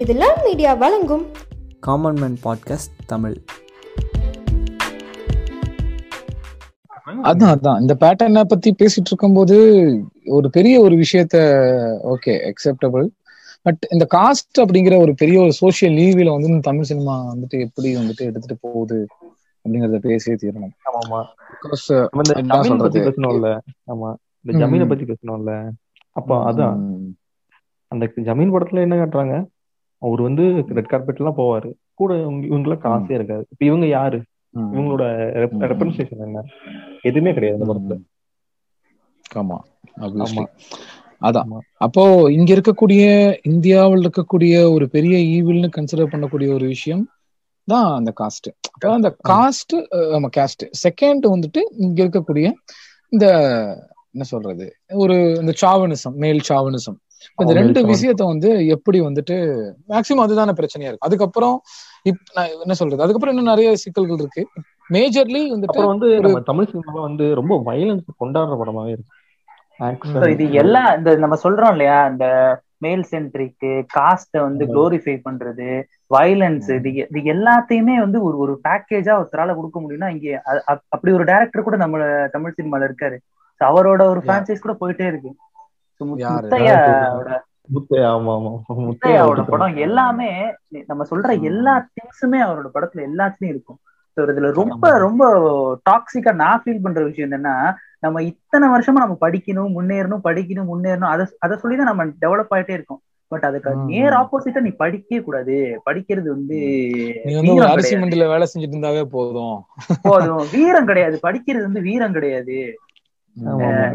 இது love media வழங்கும். Common man podcast Tamil. அதான் அதான். இந்த பேட்டர்னை பத்தி பேசிட்டு இருக்கும்போது ஒரு பெரிய ஒரு விஷயத்த ஓகே அக்செப்டபிள் பட் இந்த காஸ்ட் அப்படிங்கிற ஒரு பெரிய ஒரு சோசியல் லீவில வந்து இந்த தமிழ் சினிமா வந்துட்டு எப்படி வந்துட்டு எடுத்துட்டு போகுது அப்படிங்கறத பேசியே தீரணும். ஜமீன் பத்தி? பேசணும்ல. ஆமா. இந்த. ஜமீனை பத்தி பேசணும்ல. அப்போ அதான். அந்த ஜமீன் படத்துல என்ன காட்டுறாங்க? அவர் வந்து ரெட் கார்பெட் எல்லாம் போவாரு. கூட இவங்க இவங்களாம் காசே இருக்காது. இப்ப இவங்க யாரு? இவங்களோட ம். ரெப்ரசன்டேஷன் என்ன? எதுவுமே கிடையாது இந்த படத்துல. ஆமா. ஆமா. அதான். அப்போ இங்க இருக்கக்கூடிய இந்தியாவில் இருக்கக்கூடிய ஒரு பெரிய ஈவில்னு கன்சிடர் பண்ணக்கூடிய ஒரு விஷயம் தான் அந்த காஸ்ட் அந்த காஸ்ட் ஆமா காஸ்ட் செகண்ட் வந்துட்டு இங்க இருக்கக்கூடிய இந்த என்ன சொல்றது? ஒரு இந்த சாவனிசம் மேல் சாவனிசம் இந்த ரெண்டு. விஷயத்த வந்து எப்படி வந்துட்டு மேக்சிமம் அதுதானே பிரச்சனையா இருக்கு. அதுக்கப்புறம் இப் நான் என்ன சொல்றது? அதுக்கப்புறம் இன்னும் நிறைய சிக்கல்கள் இருக்கு. மேஜர்லி வந்துட்டு அப்புறம் வந்து நம்ம தமிழ் சினிமால வந்து ரொம்ப வயலன்ஸ் கொண்டாடுற படமாவே இருக்கு. இது எல்லா இந்த நம்ம சொல்றோம் இல்லையா? இந்த மேல் சென்ட்ரிக் காஸ்ட வந்து. குளோரிஃபை பண்றது வயலன்ஸ் இது இது எல்லாத்தையுமே வந்து ஒரு ஒரு பேக்கேஜா ஒருத்தரால கொடுக்க முடியும்னா இங்க அப்படி ஒரு டைரக்டர் கூட நம்ம தமிழ் சினிமால இருக்காரு. அவரோட ஒரு பிரான்சைஸ் கூட போயிட்டே இருக்கு? முத்தையாவோட படம். எல்லாமே நம்ம சொல்ற. எல்லா திங்ஸுமே அவரோட படத்துல எல்லாத்துலயும் இருக்கும். இதுல ரொம்ப. ரொம்ப டாக்ஸிக்கா நான் ஃபீல் பண்ற விஷயம் என்னன்னா நம்ம இத்தனை வருஷமா நம்ம படிக்கணும் முன்னேறணும் படிக்கணும் முன்னேறணும் அதை அதை சொல்லிதான் நம்ம டெவலப் ஆயிட்டே இருக்கோம். பட் அதுக்கு. நேர் ஆப்போசிட்டா நீ படிக்கவே கூடாது. படிக்கிறது வந்து அரிசி. மண்டியில வேலை செஞ்சுட்டு இருந்தாவே போதும். போதும். வீரம் கிடையாது. படிக்கிறது வந்து வீரம் கிடையாது.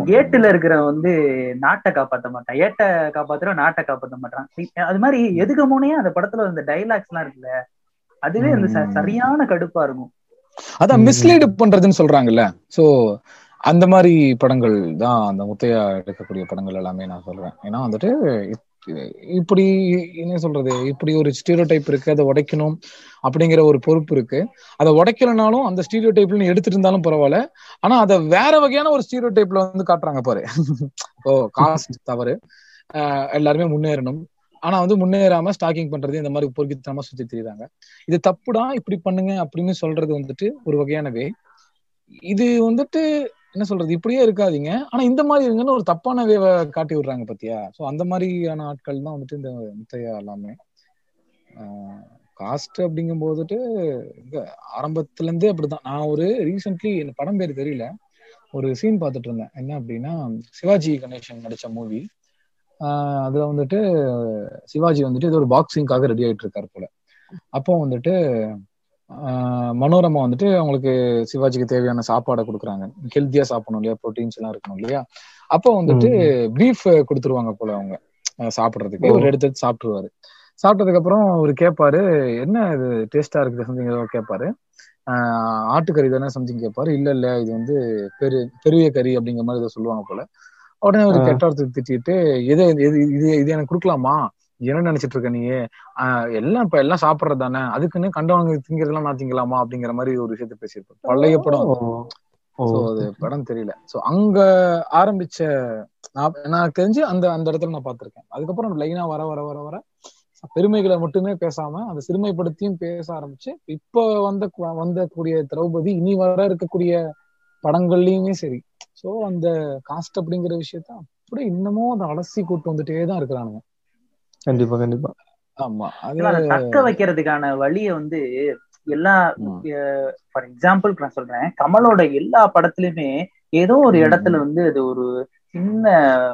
ஏட்டுல இருக்கிறவன் வந்து நாட்டை காப்பாத்த மாட்டான். ஏட்டை காப்பாத்துறவன் நாட்டை காப்பாத்த மாட்டான். அது மாதிரி எதுக்கு முனையே அந்த படத்துல அந்த டைலாக்ஸ் எல்லாம் இருக்குல்ல அதுவே ம். சரியான கடுப்பா இருக்கும். அதான். மிஸ்லீடு பண்றதுன்னு சொல்றாங்கல்ல. சோ அந்த மாதிரி படங்கள் தான் அந்த முத்தையா எடுக்கக்கூடிய படங்கள் எல்லாமே நான் சொல்றேன். ஏன்னா வந்துட்டு இப்படி என்ன சொல்றது? இப்படி ஒரு ஸ்டீரியோ டைப் இருக்கு அதை உடைக்கணும் அப்படிங்கிற ஒரு பொறுப்பு இருக்கு. அதை உடைக்கலனாலும் அந்த ஸ்டீரியோ டைப்ல எடுத்துட்டு இருந்தாலும் பரவாயில்ல. ஆனா அதை வேற வகையான ஒரு ஸ்டீரியோ டைப்ல வந்து காட்டுறாங்க பாரு. ஓ காஸ்ட் தவறு. ஆஹ் எல்லாருமே முன்னேறணும். ஆனா வந்து முன்னேறாம ஸ்டாக்கிங் பண்றது இந்த மாதிரி பொறுக்கித்தனமா சுத்தி தெரியுறாங்க. இது தப்புடா? இப்படி பண்ணுங்க அப்படின்னு சொல்றது வந்துட்டு ஒரு வகையான வே இது வந்துட்டு என்ன சொல்றது? இப்படியே இருக்காதீங்க. ஆனா இந்த மாதிரி இருங்கன்னு ஒரு தப்பான வேவை காட்டி விடுறாங்க பத்தியா? சோ அந்த மாதிரியான ஆட்கள் தான் வந்துட்டு இந்த முத்தையா எல்லாமே. காஸ்ட் அப்படிங்கும் போதுட்டு இங்க ஆரம்பத்துல இருந்தே அப்படிதான். நான் ஒரு ரீசென்ட்லி இந்த படம் பேர் தெரியல. ஒரு சீன் பார்த்துட்டு இருந்தேன் என்ன அப்படின்னா சிவாஜி கணேசன் நடிச்ச மூவி அதுல வந்துட்டு சிவாஜி வந்துட்டு இது ஒரு பாக்ஸிங்காக ரெடி ஆயிட்டு இருக்காரு போல. அப்போ வந்துட்டு மனோரமா வந்துட்டு அவங்களுக்கு சிவாஜிக்கு தேவையான சாப்பாடை கொடுக்குறாங்க. ஹெல்த்தியா சாப்பிடணும் இல்லையா? ப்ரோட்டீன்ஸ் எல்லாம் இருக்கணும் இல்லையா? அப்போ வந்துட்டு பீஃப் கொடுத்துருவாங்க போல அவங்க. சாப்பிடுறதுக்கு. இவர் எடுத்து சாப்பிட்டுருவாரு. சாப்பிட்டதுக்கு அப்புறம் அவர் கேட்பாரு என்ன இது டேஸ்டா இருக்குது சம்திங் ஏதோ கேட்பாரு ஆஹ் ஆட்டுக்கறி தானே சம்திங் கேட்பாரு இல்ல இல்ல இது வந்து பெரு பெரிய கறி அப்படிங்கிற மாதிரி ஏதோ சொல்லுவாங்க போல. உடனே அவர் ஆ. கெட்ட வார்த்தை திட்டிட்டு எது இது இது இது எனக்கு கொடுக்கலாமா? என்ன நினைச்சிட்டு இருக்க நீ ஆஹ் எல்லாம் இப்ப எல்லாம் சாப்பிடுறது தானே? அதுக்குன்னு கண்டவங்க திங்கிறதெல்லாம் நான் திங்கலாமா அப்படிங்கிற மாதிரி ஒரு விஷயத்த பேசியிருப்பேன். பழைய படம் அது. படம் தெரியல. சோ அங்க ஆரம்பிச்ச நான் எனக்கு தெரிஞ்சு அந்த அந்த இடத்துல நான் பார்த்திருக்கேன். அதுக்கப்புறம் லைனா வர வர வர வர பெருமைகளை மட்டுமே பேசாம அந்த சிறுமைப்படுத்தியும் பேச ஆரம்பிச்சு இப்ப வந்த வந்தக்கூடிய திரௌபதி இனி வர இருக்கக்கூடிய படங்கள்லயுமே சரி. சோ அந்த காஸ்ட் அப்படிங்கிற விஷயத்த அப்படியே இன்னமும் அதை அலசி கூட்டு வந்துட்டே தான் இருக்கிறானுங்க. கண்டிப்பா கண்டிப்பா ஆமா அது தக்க வைக்கிறதுக்கான வழியை வந்து எல்லா. ஃபார் எக்ஸாம்பிள் நான் சொல்றேன் கமலோட எல்லா படத்துலயுமே ஏதோ ஒரு. இடத்துல வந்து அது ஒரு சின்ன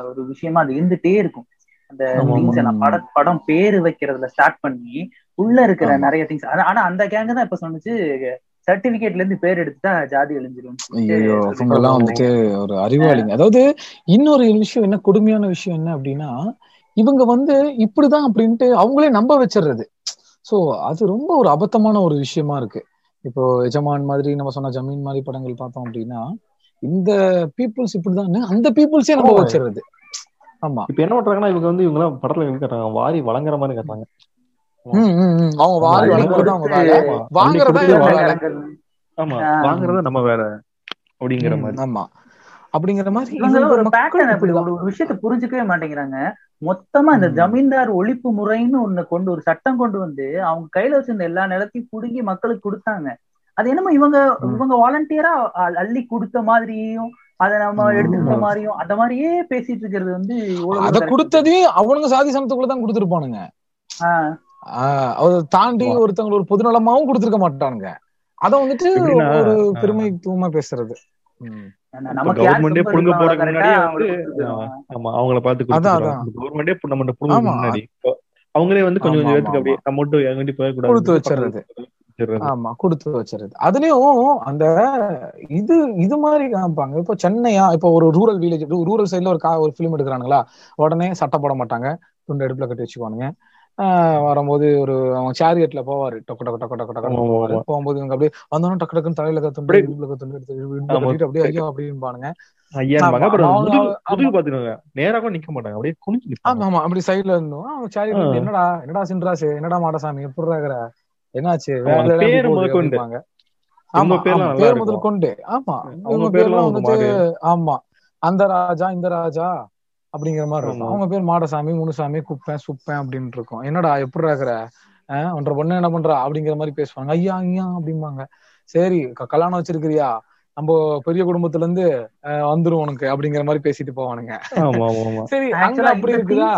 ஒரு விஷயமா அது இருந்துட்டே இருக்கும் அந்த திங்ஸ். நான் பட படம் பேரு வைக்கிறதுல ஸ்டார்ட் பண்ணி உள்ள இருக்கிற. நிறைய திங்ஸ் ஆனா அந்த கேங்க தான் இப்ப சொன்னுச்சு சர்டிபிகேட்ல இருந்து பேர் எடுத்துட்டா ஜாதி அழிஞ்சிரும் வந்துட்டு ஒரு அறிவாளிங்க அதாவது இன்னொரு விஷயம் என்ன கொடுமையான விஷயம் என்ன அப்படின்னா இவங்க வந்து இப்படிதான் அப்படின்ட்டு அவங்களே நம்ப வச்சிடுறது சோ அது ரொம்ப ஒரு அபத்தமான ஒரு விஷயமா இருக்கு. இப்போ எஜமான் மாதிரி நம்ம சொன்ன ஜமீன் மாதிரி படங்கள் பார்த்தோம் அப்படின்னா இந்த பீப்புள்ஸ் இப்படிதான் அந்த பீப்புள்ஸே நம்ப ஆமா. வச்சிடுறது ஆமா. இப்ப என்ன பண்றாங்கன்னா இவங்க வந்து இவங்க எல்லாம் படத்துல எப்படி காட்டுறாங்க வாரி வழங்குற மாதிரி காட்டுறாங்க ம், ம், ம். அவங்க வாரி வழங்குறது அவங்க. வாங்குறதா ஆமா. வாங்குறத நம்ம வேற அப்படிங்கிற மாதிரி. ஆமா. அப்படிங்கிற மாதிரி ஒரு பேட்டர்ன் அப்படி ஒரு விஷயத்த புரிஞ்சுக்கவே மாட்டேங்கிறாங்க. மொத்தமா இந்த. ஜமீன்தார் ஒழிப்பு முறைன்னு ஒண்ணு கொண்டு ஒரு சட்டம் கொண்டு வந்து அவங்க கையில வச்சிருந்த எல்லா நிலத்தையும் புடுங்கி மக்களுக்கு கொடுத்தாங்க அது என்னமோ இவங்க. இவங்க வாலண்டியரா அள்ளி கொடுத்த மாதிரியும் அதை நம்ம. எடுத்துக்கிட்ட. மாதிரியும் அந்த மாதிரியே பேசிட்டு இருக்கிறது வந்து அத. கொடுத்ததே அவனுங்க சாதி சமத்துக்குள்ள தான் கொடுத்துருப்பானுங்க அதை தாண்டி. ஒருத்தவங்க ஒரு பொதுநலமாவும் கொடுத்துருக்க மாட்டானுங்க அத வந்துட்டு ஒரு. பெருமைத்துவமா பேசுறது. நமக்கு கவர்மெண்டே புடுங்க போறதுக்கு. ஆமா அவங்கள கொடுத்துருவாங்க. கவர்மெண்டே நம்ம புடுங்க. முன்னாடி அவங்களே வந்து கொஞ்சம் கொஞ்சம் ஆமா, பேத்துக்கு அப்படியே நம்ம மட்டும் எங்கிட்ட போக கொடுத்து வச்சிடுறது. கூடாது ஆமா கொடுத்து வச்சிருது அதுலயும் அந்த இது இது மாதிரி காமிப்பாங்க. இப்போ சென்னையா இப்போ ஒரு ரூரல் வில்லேஜ் ரூரல் சைடுல ஒரு கா ஒரு ஃபிலிம் எடுக்கிறானுங்களா? உடனே சட்டை போட மாட்டாங்க. துண்டு அடுப்புல கட்டி வச்சுக்குவானுங்க. வரும்போது ஒரு அவன் சேரியட்ல போவாரு. டொக்க டொக்க டொக்க டொக்க டொக்க போவாரு. போகும்போது இவங்க அப்படியே வந்தோம் டக்கு டக்குன்னு தலையில கத்துண்டு இடுப்புல கத்துண்டு எடுத்து அப்படியே ஐயா அப்படின்பானுங்க. ஐயா ஆமா, அப்புறம் அவங்க- முதுகு ஆமா. முதுகு பாத்துக்கோங்க. நேரா கூட நிக்க மாட்டாங்க. அப்படியே குனிஞ்சு ஆமா ஆமா. அப்படி சைடுல இருந்தோம். அவன். என்னடா என்னடா சின்ராசு? என்னடா மாடசாமி? எப்படி என்னாச்சு? எப்படி பேரு ஆமா பேர். முதல் கொண்டு. ஆமா. இவங்க பேர்லாம் வந்துட்டு ஆமா. அந்த ராஜா இந்த ராஜா அப்படிங்கிற மாதிரி இருக்கும். அவங்க பேர் மாடசாமி முனுசாமி குப்பேன் சுப்பேன் அப்படின்னு இருக்கும். என்னடா எப்படி இருக்கிற? ஆஹ் உன்ற பொண்ணு என்ன பண்றா? அப்படிங்கிற மாதிரி பேசுவாங்க. ஐயா ஐயா அப்படிம்பாங்க. சரி கல்யாணம் வச்சிருக்கிறியா? நம்ம பெரிய குடும்பத்துல இருந்து ஆஹ் வந்துரும் உனக்கு அப்படிங்கிற மாதிரி பேசிட்டு போவானுங்க. ஆமா ஆமா ஆமா. சரி அங்க ஆக்சுவலா அப்படி இருக்குதா?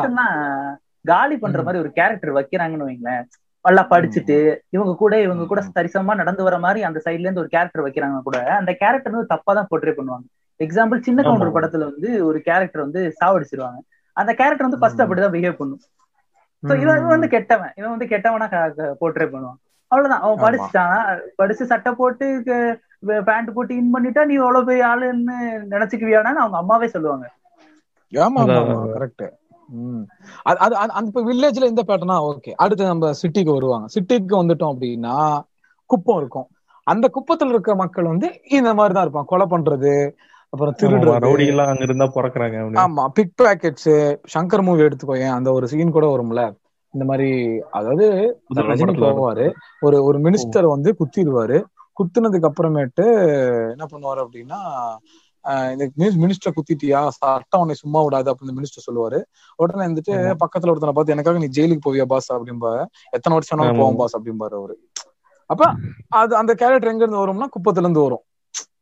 காலி பண்ற. மாதிரி ஒரு கேரக்டர் வைக்கிறாங்கன்னு வைங்களேன். நல்லா படிச்சுட்டு இவங்க கூட இவங்க கூட ம். சரிசமா நடந்து வர மாதிரி அந்த சைடுல இருந்து ஒரு கேரக்டர் வைக்கிறாங்க கூட. அந்த கேரக்டர் வந்து தப்பா தான் போர்ட்ரே பண்ணுவாங்க. எக்ஸாம்பிள் சின்ன. கவுண்டர் படத்துல வந்து ஒரு கேரக்டர் வந்து சாவடிச்சிருவாங்க. அந்த கேரக்டர் வந்து ஃபர்ஸ்ட். அப்படிதான் பிஹேவ் பண்ணும். சோ இவன் வந்து கெட்டவன். இவன் வந்து கெட்டவனா போர்ட்ரே பண்ணுவான். அவ்வளவுதான். அவன். படிச்சுட்டான் படிச்சு சட்டை போட்டு பேண்ட் போட்டு இன் பண்ணிட்டா நீ எவ்வளவு பெரிய ஆளுன்னு நினைச்சுக்குவியாடான்னு அவங்க அம்மாவே சொல்லுவாங்க. கரெக்ட் அது அந்த இப்ப வில்லேஜ்ல இந்த பேட்டர்னா ஓகே அடுத்து நம்ம சிட்டிக்கு வருவாங்க. சிட்டிக்கு வந்துட்டோம் அப்படின்னா குப்பம் இருக்கும். அந்த குப்பத்துல இருக்க மக்கள் வந்து இந்த மாதிரி தான் இருப்பாங்க. கொலை பண்றது அப்புறம் எல்லாம் அங்க இருந்தா பிறக்குறாங்க. ஆமா பிக் பாக்கெட்ஸ் சங்கர் மூவி எடுத்துக்கோயேன் அந்த ஒரு சீன் கூட வரும்ல? இந்த மாதிரி அதாவது ரஜினி. போவாரு. ஒரு ஒரு மினிஸ்டர் வந்து குத்திடுவாரு. குத்துனதுக்கு அப்புறமேட்டு என்ன பண்ணுவாரு அப்படின்னா இந்த மினிஸ்டர் குத்திட்டியா? சட்டம் உன்னை சும்மா விடாது அப்படின்னு மினிஸ்டர் சொல்லுவாரு. உடனே வந்துட்டு. பக்கத்துல ஒருத்தனை பார்த்து எனக்காக நீ ஜெயிலுக்கு போவியா பாஸ் அப்படிம்பாரு. எத்தனை வருஷம் வேணாலும். போவோம் பாஸ் அப்படிம்பாரு அவரு. அப்ப அது அந்த கேரக்டர் எங்க இருந்து வரும்னா குப்பத்துல இருந்து வரும்.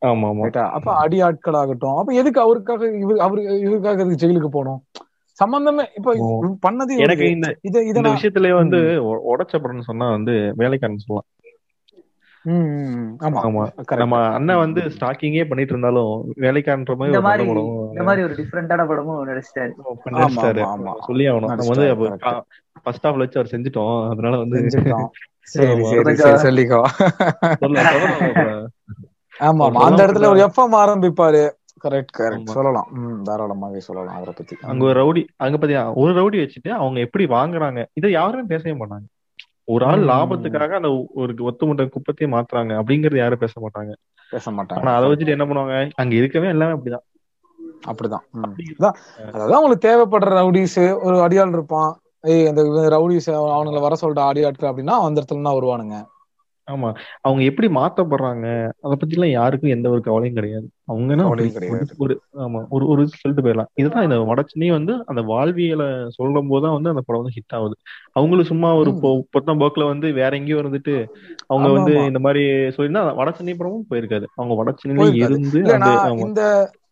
அப்ப அடி ஆட்கள் ஆகட்டும் அப்ப எதுக்கு அவருக்காக இவரு அவரு இவருக்காக எதுக்கு ஜெயிலுக்கு போகணும்? சம்பந்தமே இப்ப பண்ணது. எனக்கு இந்த இத இந்த நான் விஷயத்திலேயே வந்து ஒ- உடைச்ச படம்னு சொன்னா வந்து வேலைக்காரன் சொல்லலாம். நம்ம அண்ணன் வந்து ஸ்டாக்கிங்கே பண்ணிட்டு இருந்தாலும் வேலைக்காரன்ற மாதிரி இந்த ஒரு மாதிரி ஒரு டிஃப்ரெண்டான படமும் நடிச்சிட்டாரு. நடிச்சிட்டாரு. சொல்லி ஆகணும். நம்ம வந்து ஃபர்ஸ்ட் ஹாஃப்ல வச்சு அவர் செஞ்சுட்டோம். அதனால வந்து சொல்லிக்கோ. ஆமா ஆமா அந்த இடத்துல ஒரு எஃப்எம் ஆரம்பிப்பாரு. Correct correct. சொல்லலாம். தாராளமாவே சொல்லலாம் அவரை பத்தி. அங்க ஒரு ரவுடி அங்க பாத்தியா ஒரு ரவுடி வச்சுட்டு அவங்க எப்படி வாங்குறாங்க இதை யாருமே பேசவே மாட்டாங்க. ஒரு ஆள். லாபத்துக்காக அந்த ஒரு ஒத்து முட்டை குப்பத்தையே மாத்துறாங்க அப்படிங்கறது யாரும் பேச மாட்டாங்க. பேச மாட்டாங்க. ஆனா அதை வச்சுட்டு என்ன பண்ணுவாங்க அங்க இருக்கவே எல்லாமே அப்படிதான். அப்படிதான். அதாவது அவங்களுக்கு தேவைப்படுற ரவுடிஸ் ஒரு அடியாள் இருப்பான். ஏய் அந்த ரவுடிஸ் அவனுங்களை வர சொல்லிட்டு அடியாட்கள் அப்படின்னா அந்த இடத்துல தான் வருவானுங்க. ஆமா. அவங்க எப்படி மாத்தப்படுறாங்க? அதை பத்தி எல்லாம் யாருக்கும் எந்த ஒரு கவலையும் கிடையாது. அவங்க என்ன கவலையும் அப்படி கிடையாது. ஒரு ஆமா ஒரு ஒரு சொல்லிட்டு போயிடலாம். இதுதான் இந்த வடச்சனையும் வந்து அந்த வாழ்வியலை சொல்லும் போதுதான் வந்து அந்த படம் வந்து ஹிட் ஆகுது. அவங்களும் சும்மா ஒரு பொத்தம் போக்குல வந்து வேற எங்கேயும் இருந்துட்டு அவங்க வந்து. இந்த மாதிரி சொல்லியிருந்தா வடச்சென்னை படமும் போயிருக்காது. அவங்க வடச்சென்னையில போயிருக்காது. இருந்து இந்த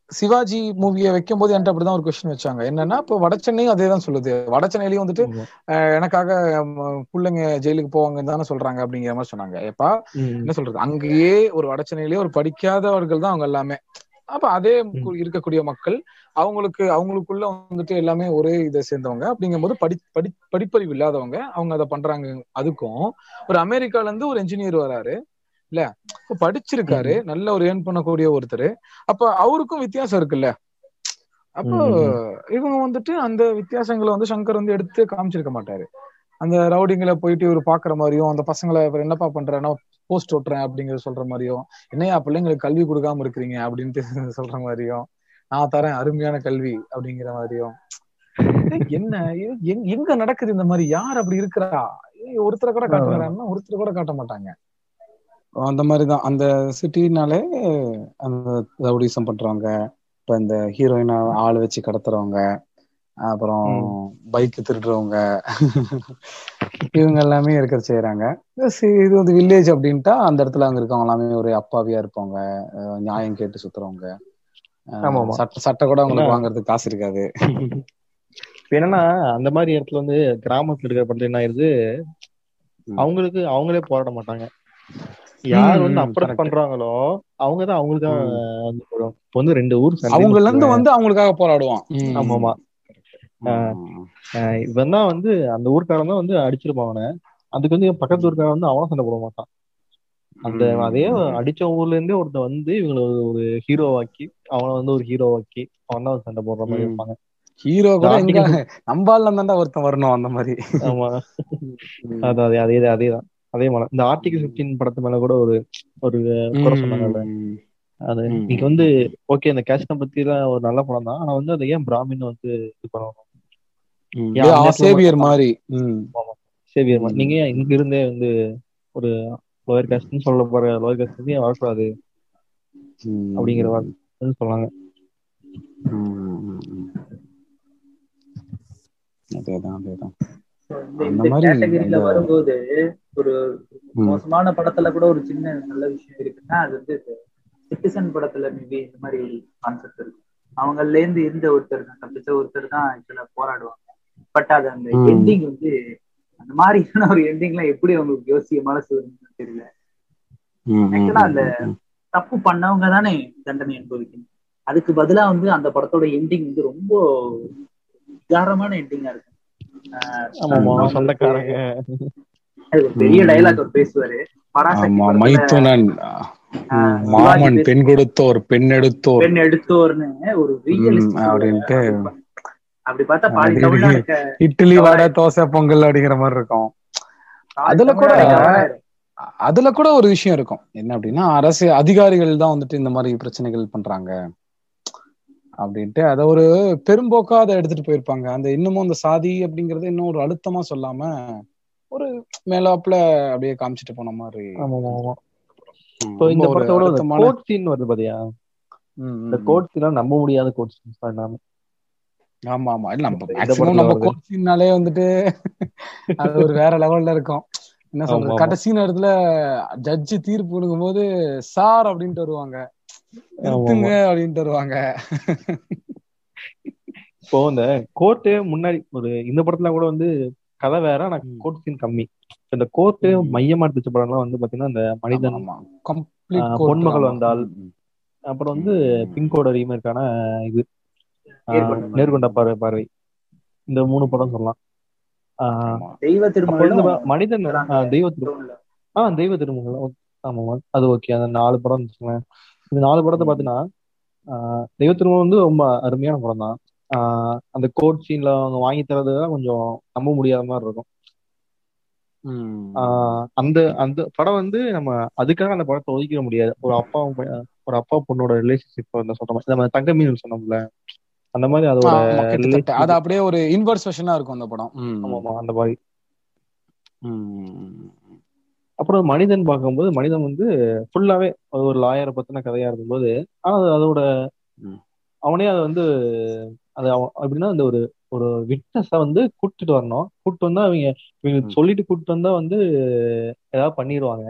சிவாஜி மூவியை வைக்கும் போது என்கிட்ட அப்படிதான் ஒரு கொஸ்டின் வச்சாங்க. என்னன்னா இப்போ வடச்சென்னையும் அதே தான் சொல்லுது. வடச்சென்னையிலயும் வந்துட்டு எனக்காக பிள்ளைங்க ஜெயிலுக்கு போவாங்கன்னு தானே சொல்றாங்க அப்படிங்கிற மாதிரி சொன்னாங்க. எப்பா ம். என்ன சொல்றது? அங்கேயே ஒரு வடச்சென்னையிலேயே ஒரு படிக்காதவர்கள் தான் அவங்க எல்லாமே. அப்ப அதே இருக்கக்கூடிய மக்கள் அவங்களுக்கு அவங்களுக்குள்ள வந்துட்டு எல்லாமே ஒரே இதை சேர்ந்தவங்க. அப்படிங்கும்போது படி படி படிப்பறிவு இல்லாதவங்க. அவங்க அதை பண்றாங்க அதுக்கும். ஒரு அமெரிக்கால இருந்து ஒரு என்ஜினியர் வராரு. இல்ல? படிச்சிருக்காரு. நல்ல ஒரு ஏர்ன் பண்ணக்கூடிய ஒருத்தர். அப்ப அவருக்கும் வித்தியாசம் இருக்குல்ல? அப்போ. இவங்க வந்துட்டு அந்த வித்தியாசங்களை வந்து சங்கர் வந்து எடுத்து காமிச்சிருக்க மாட்டாரு. அந்த ரவுடிங்களை போயிட்டு இவர் பாக்குற மாதிரியும் அந்த பசங்களை இவர் என்னப்பா பண்றேன்னா போஸ்ட் ஓட்டுறேன் அப்படிங்கறத சொல்ற மாதிரியும் என்னையா பிள்ளைங்களுக்கு கல்வி கொடுக்காம இருக்கிறீங்க அப்படின்ட்டு சொல்ற மாதிரியும் நான் தரேன் அருமையான கல்வி அப்படிங்கிற மாதிரியும். என்ன? எங்க- நடக்குது இந்த மாதிரி? யார் அப்படி இருக்கிறா? ஒருத்தரை கூட காட்டுறாங்கன்னா ஒருத்தரை கூட காட்ட மாட்டாங்க. அந்த மாதிரிதான். அந்த சிட்டினாலே அந்த ரவுடிசம் பண்றவங்க இப்ப இந்த ஹீரோயினை ஆள் வச்சு கடத்துறவங்க அப்புறம் பைக் திருடுறவங்க இவங்க எல்லாமே இருக்க செய்யறாங்க இது வந்து வில்லேஜ் அப்படின்ட்டா அந்த இடத்துல அங்க இருக்கவங்க எல்லாமே ஒரு அப்பாவியா இருப்பாங்க. நியாயம் கேட்டு சுத்துறவங்க. சட்டை சட்டை கூட அவங்களுக்கு வாங்குறதுக்கு காசு இருக்காது. என்னன்னா அந்த மாதிரி இடத்துல வந்து கிராமத்துல இருக்கிற படத்துல என்ன ஆயிருது. அவங்களுக்கு அவங்களே போராட மாட்டாங்க. யார் வந்து அப்ரோச். பண்றாங்களோ அவங்க தான் அவங்களுக்கு ம். வந்து போடுவாங்க இப்ப வந்து ரெண்டு ஊர் அவங்கல இருந்து. வந்து அவங்களுக்காக போராடுவான் ம். ஆமா, ஆமா. ம். ஆஹ் இவன் தான் வந்து அந்த ஊர்க்காரன் தான் வந்து அடிச்சிருப்பான் அவனை அதுக்கு வந்து பக்கத்து ஊர்க்காரன் வந்து அவனும் சண்டை போட மாட்டான் அந்த. அதே அடிச்ச ஊர்ல இருந்தே ஒருத்தன் வந்து இவங்களை ஒரு- ஹீரோவாக்கி அவனை வந்து ஒரு ஹீரோவாக்கி அவன் தான் சண்டை போடுற மாதிரி. இருப்பாங்க ஹீரோ கூட எங்க நம்பால ஒருத்தன் வரணும் அந்த மாதிரி ஆமா அது அதே அதே அதேதான் அதே மாதிரி இந்த ஆர்டிகல் பிப்டீன் படத்து மேல கூட ஒரு ஒரு குறை சொன்னாங்கல்ல. அது. நீங்க வந்து ஓகே இந்த கேஸ்ட பத்தி எல்லாம் ஒரு நல்ல படம் தான் ஆனா வந்து அதை ஏன் பிராமின் வந்து இது பண்ணணும் சேவியர் மாதிரி. சேவியர் ம். நீங்க ஏன் இங்க இருந்தே வந்து ஒரு லோயர் காஸ்ட்னு சொல்ல போற லோயர் காஸ்ட் வந்து ஏன் வரக்கூடாது. அப்படிங்கிற வார்த்தை சொன்னாங்க. அதேதான் அதேதான் மாதிரி வரும்போது ஒரு. மோசமான படத்துல கூட ஒரு சின்ன நல்ல விஷயம் இருக்குன்னா அது வந்து சிட்டிசன் படத்துல மேபி இந்த மாதிரி ஒரு கான்செப்ட் இருக்கு அவங்கல இருந்து இருந்த ஒருத்தர் தான் தப்பிச்ச ஒருத்தர் தான் இதுல போராடுவாங்க பட் அது அந்த. எண்டிங் வந்து அந்த மாதிரியான ஒரு எண்டிங்லாம் எப்படி அவங்களுக்கு யோசிக்க மனசு வரும்னு தெரியல. Actually அந்த. தப்பு பண்ணவங்க தானே தண்டனை அனுபவிக்கணும் அதுக்கு பதிலா வந்து அந்த படத்தோட எண்டிங் வந்து ரொம்ப விகாரமான எண்டிங்கா இருக்கு பெரிய. டைலாக் அவர் பேசுவாரு. மாமன் பெண் கொடுத்தோர் பெண் எடுத்தோர். பெண் எடுத்தோர்னு ஒரு அப்படின்ட்டு. அப்படி பார்த்தா இட்லி வடை தோசை பொங்கல் அப்படிங்கிற மாதிரி இருக்கும். அதுல கூட-. அதுல கூட ஒரு விஷயம் இருக்கும். என்ன அப்படின்னா அரசு அதிகாரிகள் தான் வந்துட்டு இந்த மாதிரி பிரச்சனைகள் பண்றாங்க. அப்படின்ட்டு அதை ஒரு பெரும்போக்கா அதை எடுத்துட்டு போயிருப்பாங்க. அந்த இன்னமும் அந்த சாதி அப்படிங்கறது இன்னும் ஒரு அழுத்தமா சொல்லாம ஒரு மேலாப்புல அப்படியே காமிச்சிட்டு போன மாதிரி. இப்போ இந்த படத்தோட கோட் சீன் வருது பாத்தியா? இந்த. கோட் சீன் நம்ப முடியாத கோட் சீன்ஸ் தான் எல்லாமே ஆமா ஆமா. இல்ல நம்ம நம்ம வருது. கோச்சினாலே வந்துட்டு அது ஒரு வேற லெவல்ல இருக்கும். என்ன சொல்றது. கடைசி நேரத்துல ஜட்ஜி தீர்ப்பு கொடுக்கும் போது சார் அப்படின்ட்டு வருவாங்க. நிறுத்துங்க அப்படின்ட்டு வருவாங்க. இப்போ இந்த கோர்ட்டு முன்னாடி ஒரு இந்த படத்துல கூட வந்து கதை வேற ஆனா. கோர்ட் சீன் கம்மி இந்த கோர்ட்டு. மையமா எடுத்துச்ச படம்லாம் வந்து பாத்தீங்கன்னா இந்த மனிதன் பொன்மகள். வந்தால். அப்புறம் வந்து. பின்கோட ரீமேக்கான இது நேர்கொண்ட பார்வை. பார்வை இந்த மூணு படம் சொல்லலாம். தெய்வ திருமணம் மனிதன் தெய்வ திரு ஆ தெய்வ திருமகள் ஆமா. அது ஓகே அந்த நாலு படம் இந்த நாலு படத்தை ஆஹ் தெய்வ திருமகள் வந்து ரொம்ப அருமையான படம் தான் ஆஹ் அந்த கோட் சீன்ல அவங்க வாங்கி தரதுலாம் கொஞ்சம் நம்ப முடியாத மாதிரி இருக்கும். அந்த அந்த படம் வந்து நம்ம அதுக்காக அந்த படத்தை ஒதுக்கிட முடியாது. ஒரு அப்பா ஒரு அப்பா பொண்ணோட ரிலேஷன்ஷிப் வந்து சொல்ற மாதிரி நம்ம தங்க மீன் சொன்னோம்ல. அந்த மாதிரி அதோட அது அப்படியே ஒரு இன்வர்ஸ் வெர்ஷனா இருக்கும் அந்த படம். ம். ஆமா ஆமா அந்த மாதிரி. அப்புறம் மனிதன் பார்க்கும்போது மனிதன் வந்து ஃபுல்லாவே ஒரு லாயரை பத்தின கதையா இருக்கும்போது ஆனா அது அதோட. அவனே அதை வந்து அது அவன் எப்படின்னா அந்த ஒரு ஒரு விட்னஸ வந்து கூட்டிட்டு வரணும். கூட்டு வந்தா அவங்க இவங்க. சொல்லிட்டு கூட்டு வந்தா வந்து ஏதாவது பண்ணிடுவாங்க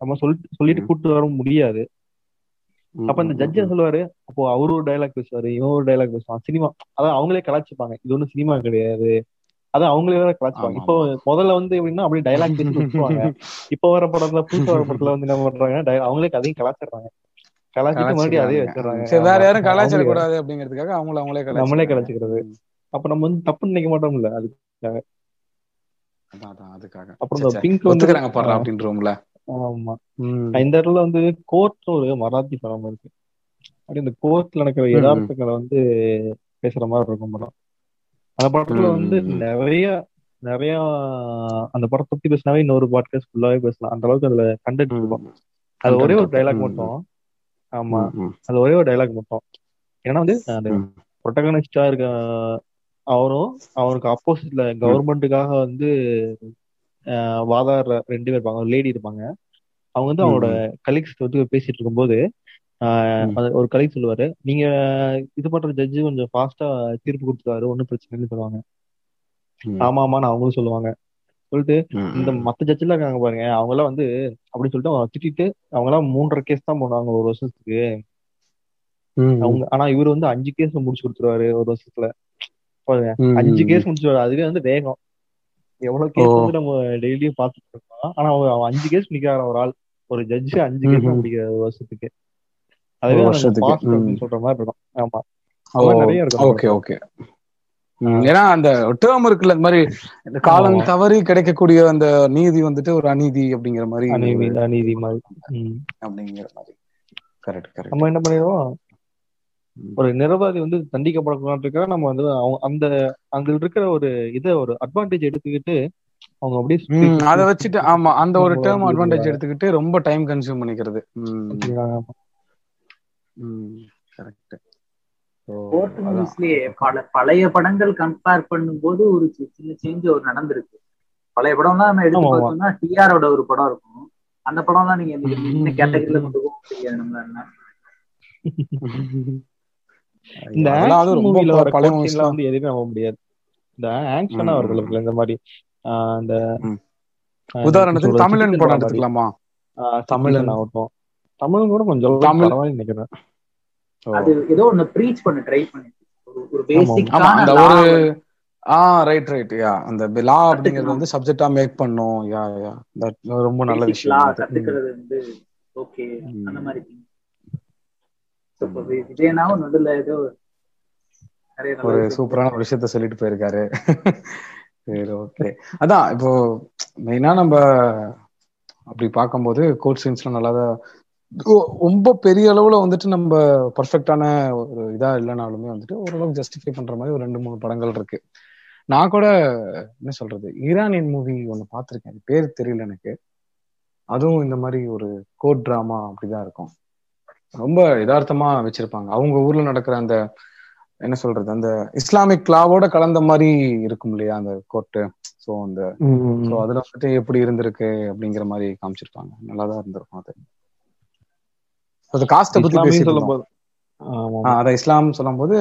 நம்ம சொல்லிட்டு சொல்லிட்டு. கூட்டு வர முடியாது. அப்ப இந்த ஜட்ஜ் சொல்லுவாரு? அப்போ அவரு ஒரு டைலாக் பேசுவாரு இவன் ஒரு டைலாக் பேசுவான். சினிமா அதான் அவங்களே கலாச்சிப்பாங்க. இது ஒண்ணும் சினிமா கிடையாது. அதான் அவங்களே வேற கலாச்சிப்பாங்க. இப்போ முதல்ல வந்து எப்படின்னா அப்படியே டைலாக் பேசி இப்போ வர படத்துல புதுசா வர படத்துல வந்து என்ன பண்றாங்க அவங்களே கதையும் கலாச்சிடுறாங்க. கலாச்சிட்டு மறுபடியும் அதே வச்சிடுறாங்க. சரி வேற. யாரும் அவங்களே- கூடாது அப்படிங்கிறதுக்காக அவங்கள அவங்களே நம்மளே கலாய்ச்சிக்கிறாங்க. கலாச்சிக்கிறது அப்ப நம்ம வந்து தப்பு நினைக்க மாட்டோம்ல அது அதான், அதான், அதுக்காக. அப்புறம் இந்த. பிங்க் வந்து ஒத்துக்கிறாங்க பாடுறா அப்படின்றவங்கள ஆமா. இந்த இடத்துல வந்து கோர்ட் ஒரு மராத்தி படம் இருக்கு. அப்படி இந்த கோர்ட்ல நடக்கிற. யதார்த்தங்களை வந்து பேசுற மாதிரி இருக்கும் படம். அந்த படத்துல வந்து. நிறைய நிறைய அந்த படத்தை பத்தி பேசினாவே இன்னொரு பாட்காஸ்ட் ஃபுல்லாவே பேசலாம். அந்த அளவுக்கு அதுல கண்டென்ட் இருக்கும். அது ஒரே ஒரு டைலாக். மட்டும் ஆமா. அது ஒரே ஒரு டைலாக் மட்டும். ஏன்னா வந்து அந்த. ப்ரொட்டகனிஸ்டா இருக்க அவரும் அவருக்கு ஆப்போசிட்ல கவர்மெண்ட்டுக்காக வந்து வாதாடுற ரெண்டு பேர் இருப்பாங்க. லேடி இருப்பாங்க. அவங்க வந்து அவங்களோட கலீக்ஸ் வந்து பேசிட்டு இருக்கும்போது ஒரு கலை சொல்லுவாரு நீங்க இது பண்ற ஜட்ஜு கொஞ்சம் ஃபாஸ்டா தீர்ப்பு கொடுத்துருவாரு ஒன்றும் பிரச்சனை இல்லைன்னு சொல்லுவாங்க. ஆமா ஆமான்னு அவங்களும் சொல்லுவாங்க. சொல்லிட்டு இந்த. மத்த ஜட்ஜெல்லாம் இருக்காங்க பாருங்க. அவங்க எல்லாம் வந்து அப்படின்னு சொல்லிட்டு அவங்க திட்டிட்டு அவங்க எல்லாம் மூன்றரை கேஸ் தான் போடுவாங்க ஒரு வருஷத்துக்கு. அவங்க ஆனா இவர் வந்து அஞ்சு கேஸ் முடிச்சு கொடுத்துருவாரு ஒரு வருஷத்துல. பாருங்க. அஞ்சு கேஸ். முடிச்சிருவாரு அதுவே வந்து வேகம். எவ்வளவு கேஸ் வந்து நம்ம டெய்லியும் பார்த்துட்டு இருக்கோம். ஆனா அவன் அவன் அஞ்சு கேஸ் முடிக்கிறாரு ஒரு ஆள். ஒரு ஜட்ஜ் அஞ்சு கேஸ். முடிக்கிறாரு ஒரு வருஷத்துக்கு. அதுவே சொல்ற மாதிரி இருக்கும். ஆமா. நிறைய இருக்கும். Okay okay. ஏன்னா அந்த டேர்ம் இருக்குல்ல இந்த மாதிரி இந்த காலம் தவறி கிடைக்கக்கூடிய அந்த நீதி வந்துட்டு ஒரு அநீதி அப்படிங்கிற மாதிரி அநீதி அநீதி மாதிரி. அப்படிங்கிற மாதிரி. கரெக்ட் கரெக்ட் நம்ம என்ன பண்ணிடுவோம் ஒரு நிரபராதி வந்து தண்டிக்கப்படக்கூடாதுக்காக நம்ம வந்து அவங்க அந்த அங்க இருக்கிற ஒரு இதை ஒரு அட்வான்டேஜ் எடுத்துக்கிட்டு அவங்க அப்படியே அதை வச்சுட்டு ஆமா அந்த ஒரு டேர்ம் அட்வான்டேஜ் எடுத்துக்கிட்டு ரொம்ப டைம் கன்சியூம் பண்ணிக்கிறது. கரெக்ட் மூவிஸ்லயே பல பழைய படங்கள் கம்பேர் பண்ணும்போது ஒரு சின்ன சேஞ்ச் ஒரு நடந்திருக்கு. பழைய படம்லாம் நம்ம எடுத்து பார்த்தோம்னா டிஆரோட ஒரு படம் இருக்கும். அந்த படம்லாம் நீங்க இந்த இந்த கேட்டகரியில கொண்டு போக முடியாது நம்மளால இந்த மூவில வர வந்து எதுவுமே நம்ப முடியாது. இந்த ம், இருக்குல்ல, இந்த மாதிரி உதாரணத்துக்கு தமிழன் படம் படம் எடுத்துக்கலாமா? ஆஹ் தமிழன் ஆகட்டும். தமிழும் கூட கொஞ்சம் தமிழ் நினைக்கிறேன். அது ஏதோ ஒண்ணு ப்ரீச் பண்ண ட்ரை பண்ணிட்டு ஒரு பேசிக்கான ஆ ரைட் ரைட் யா அந்த லா அப்படிங்கறது வந்து சப்ஜெக்டா மேக் பண்ணும். யா யா. தட் ரொம்ப நல்ல விஷயம் கத்துக்கிறது வந்து ஓகே அந்த மாதிரி. விஜயனாவும் நடுவில் ஏதோ ஒரு சூப்பரான ஒரு விஷயத்த சொல்லிட்டு போயிருக்காரு. சரி ஓகே அதான் இப்போ மெயினா நம்ம அப்படி பார்க்கும்போது கோட் சீன்ஸ்லாம் நல்லா தான் ரொம்ப பெரிய அளவுல வந்துட்டு நம்ம பர்ஃபெக்டான ஒரு இதா இல்லைனாலுமே வந்துட்டு ஓரளவுக்கு ஜஸ்டிஃபை பண்ற மாதிரி ஒரு ரெண்டு மூணு படங்கள் இருக்கு. நான் கூட என்ன சொல்றது ஈரானியன் மூவி ஒன்னு பார்த்திருக்கேன். பேர் தெரியல எனக்கு. அதுவும் இந்த மாதிரி ஒரு கோட் டிராமா அப்படிதான் இருக்கும். ரொம்ப யதார்த்தமா வச்சிருப்பாங்க. அவங்க ஊர்ல நடக்கிற அந்த என்ன சொல்றது அந்த இஸ்லாமிக் லாவோட கலந்த மாதிரி இருக்கும் இல்லையா அந்த கோர்ட்டு ஸோ அந்த ஸோ. அதுல வந்துட்டு எப்படி இருந்திருக்கு அப்படிங்கிற மாதிரி காமிச்சிருப்பாங்க. நல்லா தான் இருந்திருக்கும் அது. காஸ்ட்டை பத்தி பேசிட்டு சொல்லும் இருந்தோம். போது ஆமா. ஆஹ் அதை இஸ்லாம் சொல்லும்போது